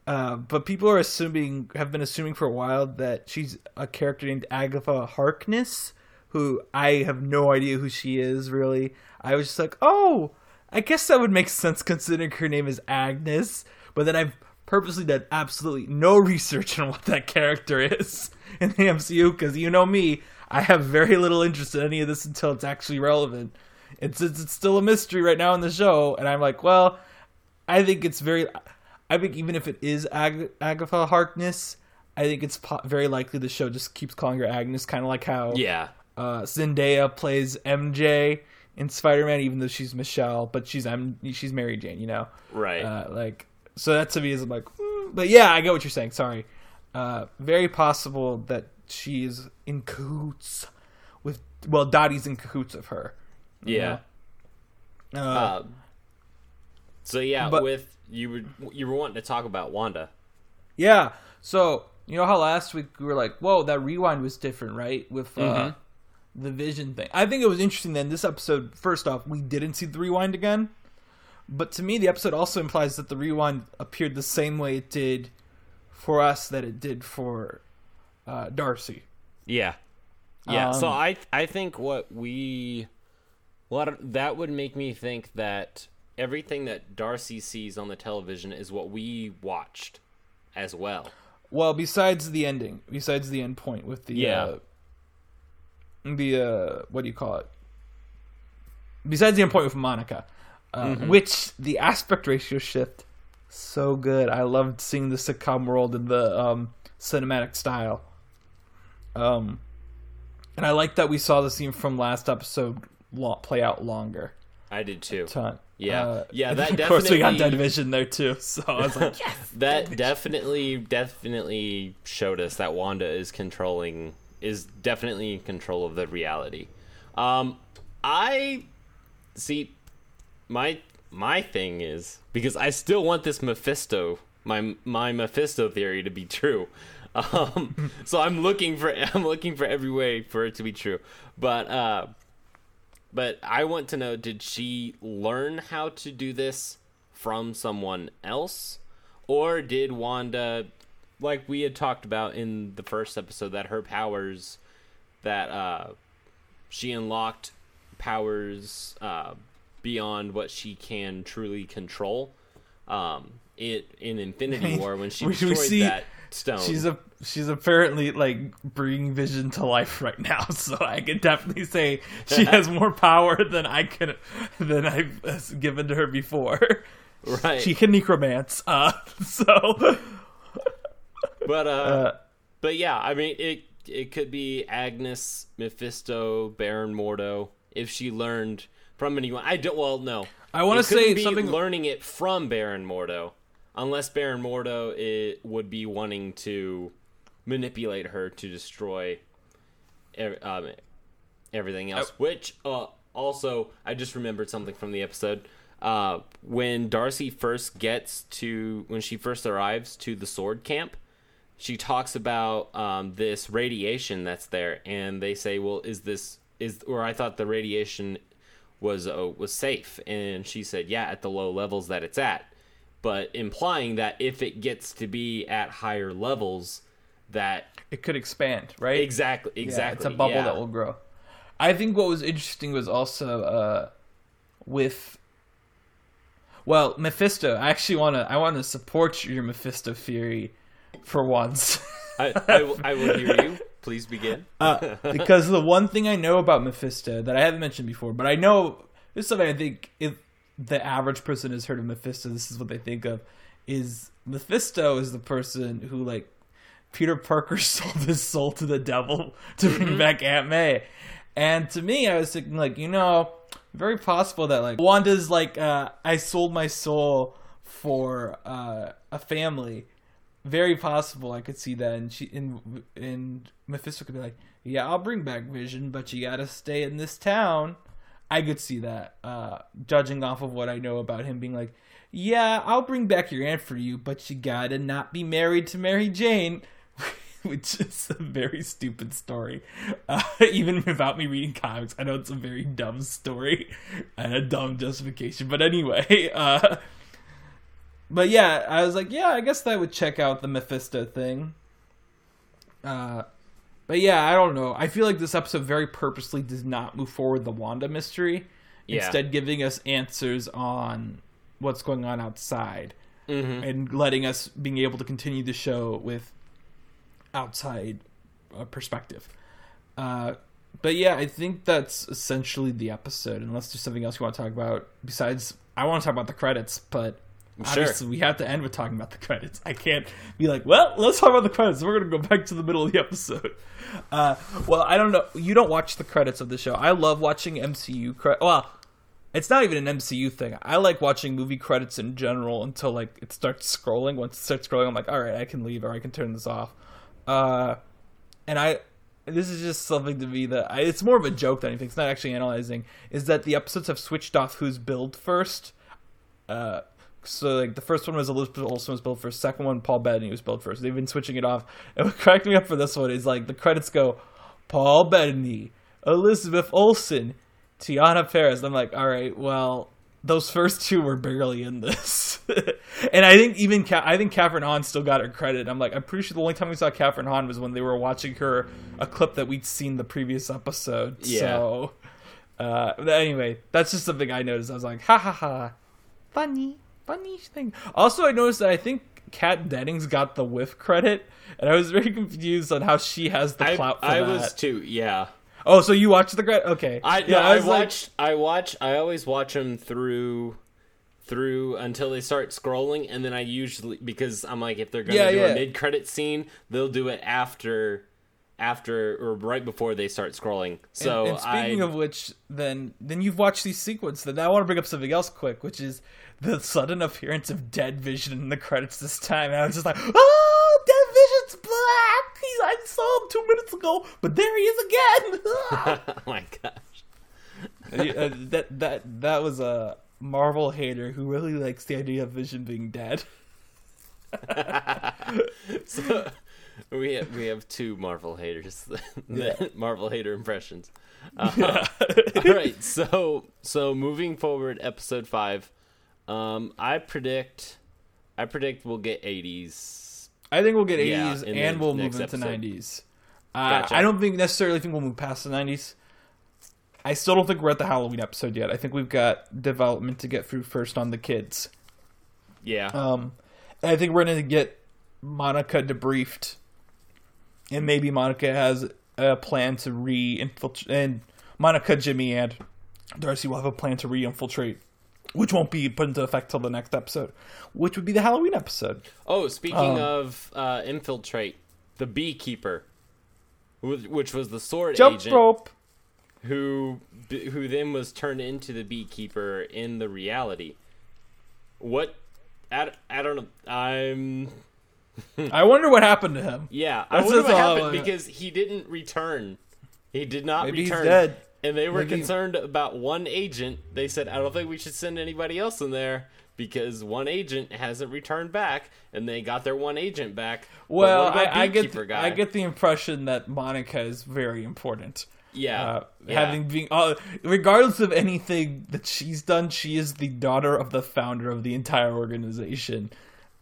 uh, but people are assuming have been assuming for a while that she's a character named Agatha Harkness, who I have no idea who she is really. I was just like, oh, I guess that would make sense considering her name is Agnes. But then I've purposely done absolutely no research on what that character is [LAUGHS] in the MCU because you know me, I have very little interest in any of this until it's actually relevant. It's it's, it's still a mystery right now in the show, and I'm like, well, I think it's very. I think even if it is Ag- Agatha Harkness, I think it's po- very likely the show just keeps calling her Agnes, kind of like how yeah, uh, Zendaya plays MJ in Spider-Man, even though she's Michelle, but she's M- she's Mary Jane, you know. right. Uh, like so that to me is like, mm, but yeah, I get what you're saying. Sorry, uh, very possible that she is in cahoots with. Well, Dottie's in cahoots of her. yeah. Uh, Uh, so yeah, but- with you were you were wanting to talk about Wanda. Yeah. So you know how last week we were like, "Whoa, that rewind was different, right?" With uh, Mhm. the Vision thing. I think it was interesting. Then this episode, first off, we didn't see the rewind again, but to me, the episode also implies that the rewind appeared the same way it did for us that it did for uh, Darcy. Yeah. Yeah. so Um, I I think what we what that would make me think that everything that Darcy sees on the television is what we watched as well. Well, besides the ending, besides the end point with the Yeah. uh, the uh, what do you call it? Besides the end point with Monica, uh, Mm-hmm. which the aspect ratio shift so good. I loved seeing the sitcom world in the um, cinematic style. Um, And I like that we saw the scene from last episode play out longer. I did too. Ton. Yeah. Uh, Yeah, [LAUGHS] that Of course, we got Dead Vision there too. So I was like, [LAUGHS] yes. [LAUGHS] That definitely, definitely showed us that Wanda is controlling, is definitely in control of the reality. Um, I see. My my thing is because I still want this Mephisto, my my Mephisto theory to be true. Um, so I'm looking for I'm looking for every way for it to be true. But uh, but I want to know: Did she learn how to do this from someone else, or did Wanda, like we had talked about in the first episode, that her powers, that uh, she unlocked powers uh, beyond what she can truly control. Um, it in Infinity War when she destroyed see that stone. She's a she's apparently like bringing Vision to life right now. [LAUGHS] So I can definitely say she has [LAUGHS] more power than I can than I've given to her before. right. She can necromance. Uh, [LAUGHS] so but uh, uh, but yeah, I mean it. It could be Agnes, Mephisto, Baron Mordo. If she learned from anyone, I don't. Well, no. I want to say something. learning it from Baron Mordo, unless Baron Mordo it would be wanting to manipulate her to destroy um, everything else. Which uh, also, I just remembered something from the episode. Uh, when Darcy first gets to, when she first arrives to the S.W.O.R.D. camp, she talks about um, this radiation that's there, and they say, "Well, is this is?" Or I thought the radiation was uh, was safe, and she said, "Yeah, at the low levels that it's at," but implying that if it gets to be at higher levels, that it could expand, right? exactly Yeah, exactly it's a bubble yeah. that will grow. I think what was interesting was also uh, with well, Mephisto. I actually want to I want to support your Mephisto theory for once. I, [LAUGHS] I, will- I will hear you. Please begin. uh, because the one thing I know about Mephisto that I haven't mentioned before, but I know this is something I think if the average person has heard of Mephisto, this is what they think of is Mephisto is the person who like Peter Parker [LAUGHS] sold his soul to the devil to bring back Aunt May. And to me, I was thinking like, you know, very possible that like Wanda's like, uh, I sold my soul for uh, a family very possible I could see that and she in in Mephisto could be like, Yeah, I'll bring back Vision, but you gotta stay in this town. I could see that, uh, judging off of what I know about him being like, Yeah, I'll bring back your aunt for you, but you gotta not be married to Mary Jane [LAUGHS] which is a very stupid story. Uh, [LAUGHS] even without me reading comics, I know it's a very dumb story [LAUGHS] and a dumb justification. But anyway, uh, but yeah, I was like, yeah, I guess that would check out the Mephisto thing. Uh, but yeah, I don't know. I feel like this episode very purposely does not move forward the Wanda mystery, Yeah. instead giving us answers on what's going on outside hmm and letting us being able to continue the show with outside uh, perspective. Uh, but yeah, I think that's essentially the episode. Unless there's something else you want to talk about besides, I want to talk about the credits, but Sure. obviously we have to end with talking about the credits. I can't be like, well, let's talk about the credits. We're gonna go back to the middle of the episode. Uh, well, I don't know. You don't watch the credits of the show. I love watching MCU credits. Well, it's not even an MCU thing. I like watching movie credits in general until like it starts scrolling. Once it starts scrolling, I'm like, all right, I can leave or I can turn this off. Uh, and I, this is just something to me that I, it's more of a joke than anything. It's not actually analyzing. Is that the episodes have switched off who's billed first. Uh, so like the first one was Elizabeth Olsen was billed first. Second one, Paul Bettany was billed first. They've been switching it off. And what [LAUGHS] cracked me up for this one is like the credits go, Paul Bettany, Elizabeth Olsen, Teyonah Parris. I'm like, all right, well, those first two were barely in this, [LAUGHS] and I think even Ka- I think Kathryn Hahn still got her credit. I'm like, I'm pretty sure the only time we saw Kathryn Hahn was when they were watching her a clip that we'd seen the previous episode. Yeah. So, uh, anyway, that's just something I noticed. I was like, ha ha ha, funny, funny thing. Also, I noticed that I think Kat Dennings got the whiff credit, and I was very confused on how she has the I, clout for I that. was too. Yeah. Oh, so you watched the credit? Okay. I yeah, no, I, was like- I watch. I always watch them through, through until they start scrolling, and then I usually because I'm like, if they're gonna Yeah, do yeah. a mid credit scene, they'll do it after, after or right before they start scrolling. So and, and speaking I, of which, then then you've watched these sequences. Then I want to bring up something else quick, which is the sudden appearance of Dead Vision in the credits this time. And I was just like, oh, Dead Vision's black. He's, I saw him two minutes ago, but there he is again. [LAUGHS] [LAUGHS] oh my gosh. Uh, that that that was a Marvel hater who really likes the idea of Vision being dead. [LAUGHS] so we have we have two Marvel haters, Yeah. Marvel hater impressions. Uh, all right, so so moving forward, episode five. Um, I predict, I predict we'll get eighties. I think we'll get Yeah, 80s in the and we'll move into episode. 90s. Uh, Gotcha. I don't think necessarily think we'll move past the 90s. I still don't think we're at the Halloween episode yet. I think we've got development to get through first on the kids. Yeah, Um, I think we're going to get Monica debriefed, and maybe Monica has a plan to re-infiltrate. And Monica, Jimmy, and Darcy will have a plan to re-infiltrate, which won't be put into effect till the next episode, which would be the Halloween episode. Oh, speaking Um, of uh, infiltrate, the beekeeper, which was the S.W.O.R.D. Jump agent, rope. who who then was turned into the beekeeper in the reality. What? I, I don't know. I'm [LAUGHS] I wonder what happened to him. yeah. I wonder what happened because he didn't return. He did not Maybe he's return. dead. And they were Maybe- concerned about one agent. They said, "I don't think we should send anybody else in there." Because one agent hasn't returned back, and they got their one agent back. Well, I, I get the, guy? I get the impression that Monica is very important. yeah, Uh, yeah. Having been, uh, regardless of anything that she's done, she is the daughter of the founder of the entire organization.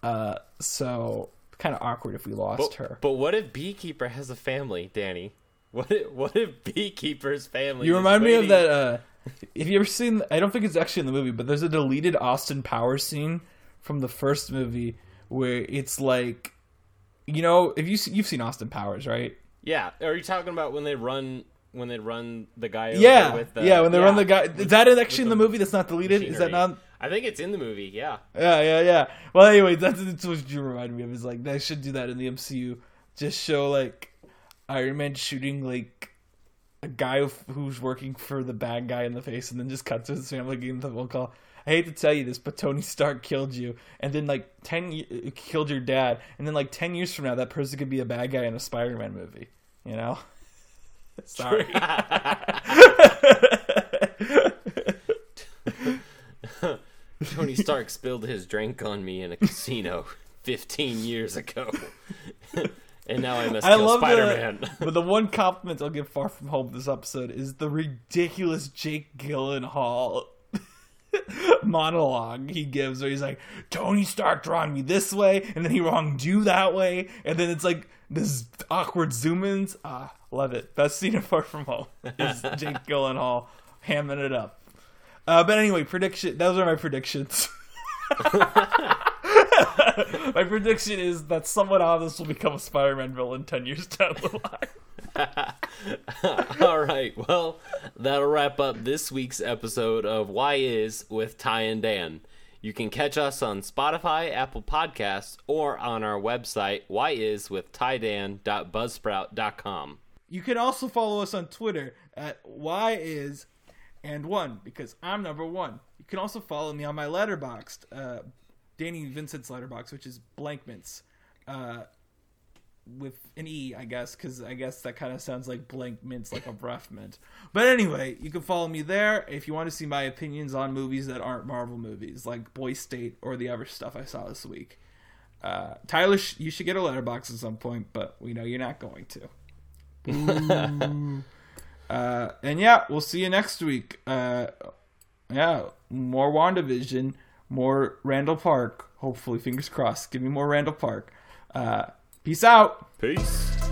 Uh, so kind of awkward if we lost But, her. but what if Beekeeper has a family, Danny? What if, what if Beekeeper's family? You remind me of that. Uh, [LAUGHS] have you ever seen? I don't think it's actually in the movie, but there's a deleted Austin Powers scene from the first movie where it's like, you know, if you you've seen Austin Powers, right? Yeah, are you talking about when they run when they run the guy? Over Yeah, with the, yeah. When they run the guy, is that actually in the the movie? That's not deleted. Is that not? I think it's in the movie. Yeah. Yeah, yeah, yeah. Well, anyway, that's, that's what you remind me of. Is like they should do that in the MCU. Just show like Iron Man shooting like a guy who- who's working for the bad guy in the face, and then just cut to his family getting the phone call. I hate to tell you this, but Tony Stark killed you, and then like ten ye- uh, killed your dad, and then like ten years from now, that person could be a bad guy in a Spider-Man movie. You know? [LAUGHS] Sorry. [LAUGHS] Tony Stark spilled his drink on me in a casino [LAUGHS] 15 years ago. And now I must I kill love Spider-Man. [LAUGHS] but the one compliment I'll give Far From Home this episode is the ridiculous Jake Gyllenhaal [LAUGHS] monologue he gives, where he's like, "Tony Stark drawing me this way, and then he wronged you that way," and then it's like this awkward zoom-ins. Ah, love it. Best scene of Far From Home [LAUGHS] is Jake Gyllenhaal hamming it up. Uh, but anyway, prediction. Those are my predictions. [LAUGHS] my prediction is that someone on this will become a Spider-Man villain ten years down the line. [LAUGHS] All right. Well, that'll wrap up this week's episode of Why Is with Ty and Dan. You can catch us on Spotify, Apple Podcasts, or on our website, whyiswithtydan.buzzsprout.com. You can also follow us on Twitter at y is and one because I'm number one. You can also follow me on my letterboxd, uh, Danny Vincent's Letterboxd, which is blankmints, uh, with an e, I guess, because I guess that kind of sounds like blank mints, like a breath mint. But anyway, you can follow me there if you want to see my opinions on movies that aren't Marvel movies, like Boy State or the other stuff I saw this week. Uh, Tyler, you should get a Letterboxd at some point, but we know you're not going to. [LAUGHS] Uh, and yeah, we'll see you next week. Uh, yeah, more WandaVision, more Randall Park. Hopefully, fingers crossed. Give me more Randall Park. Uh, peace out. Peace.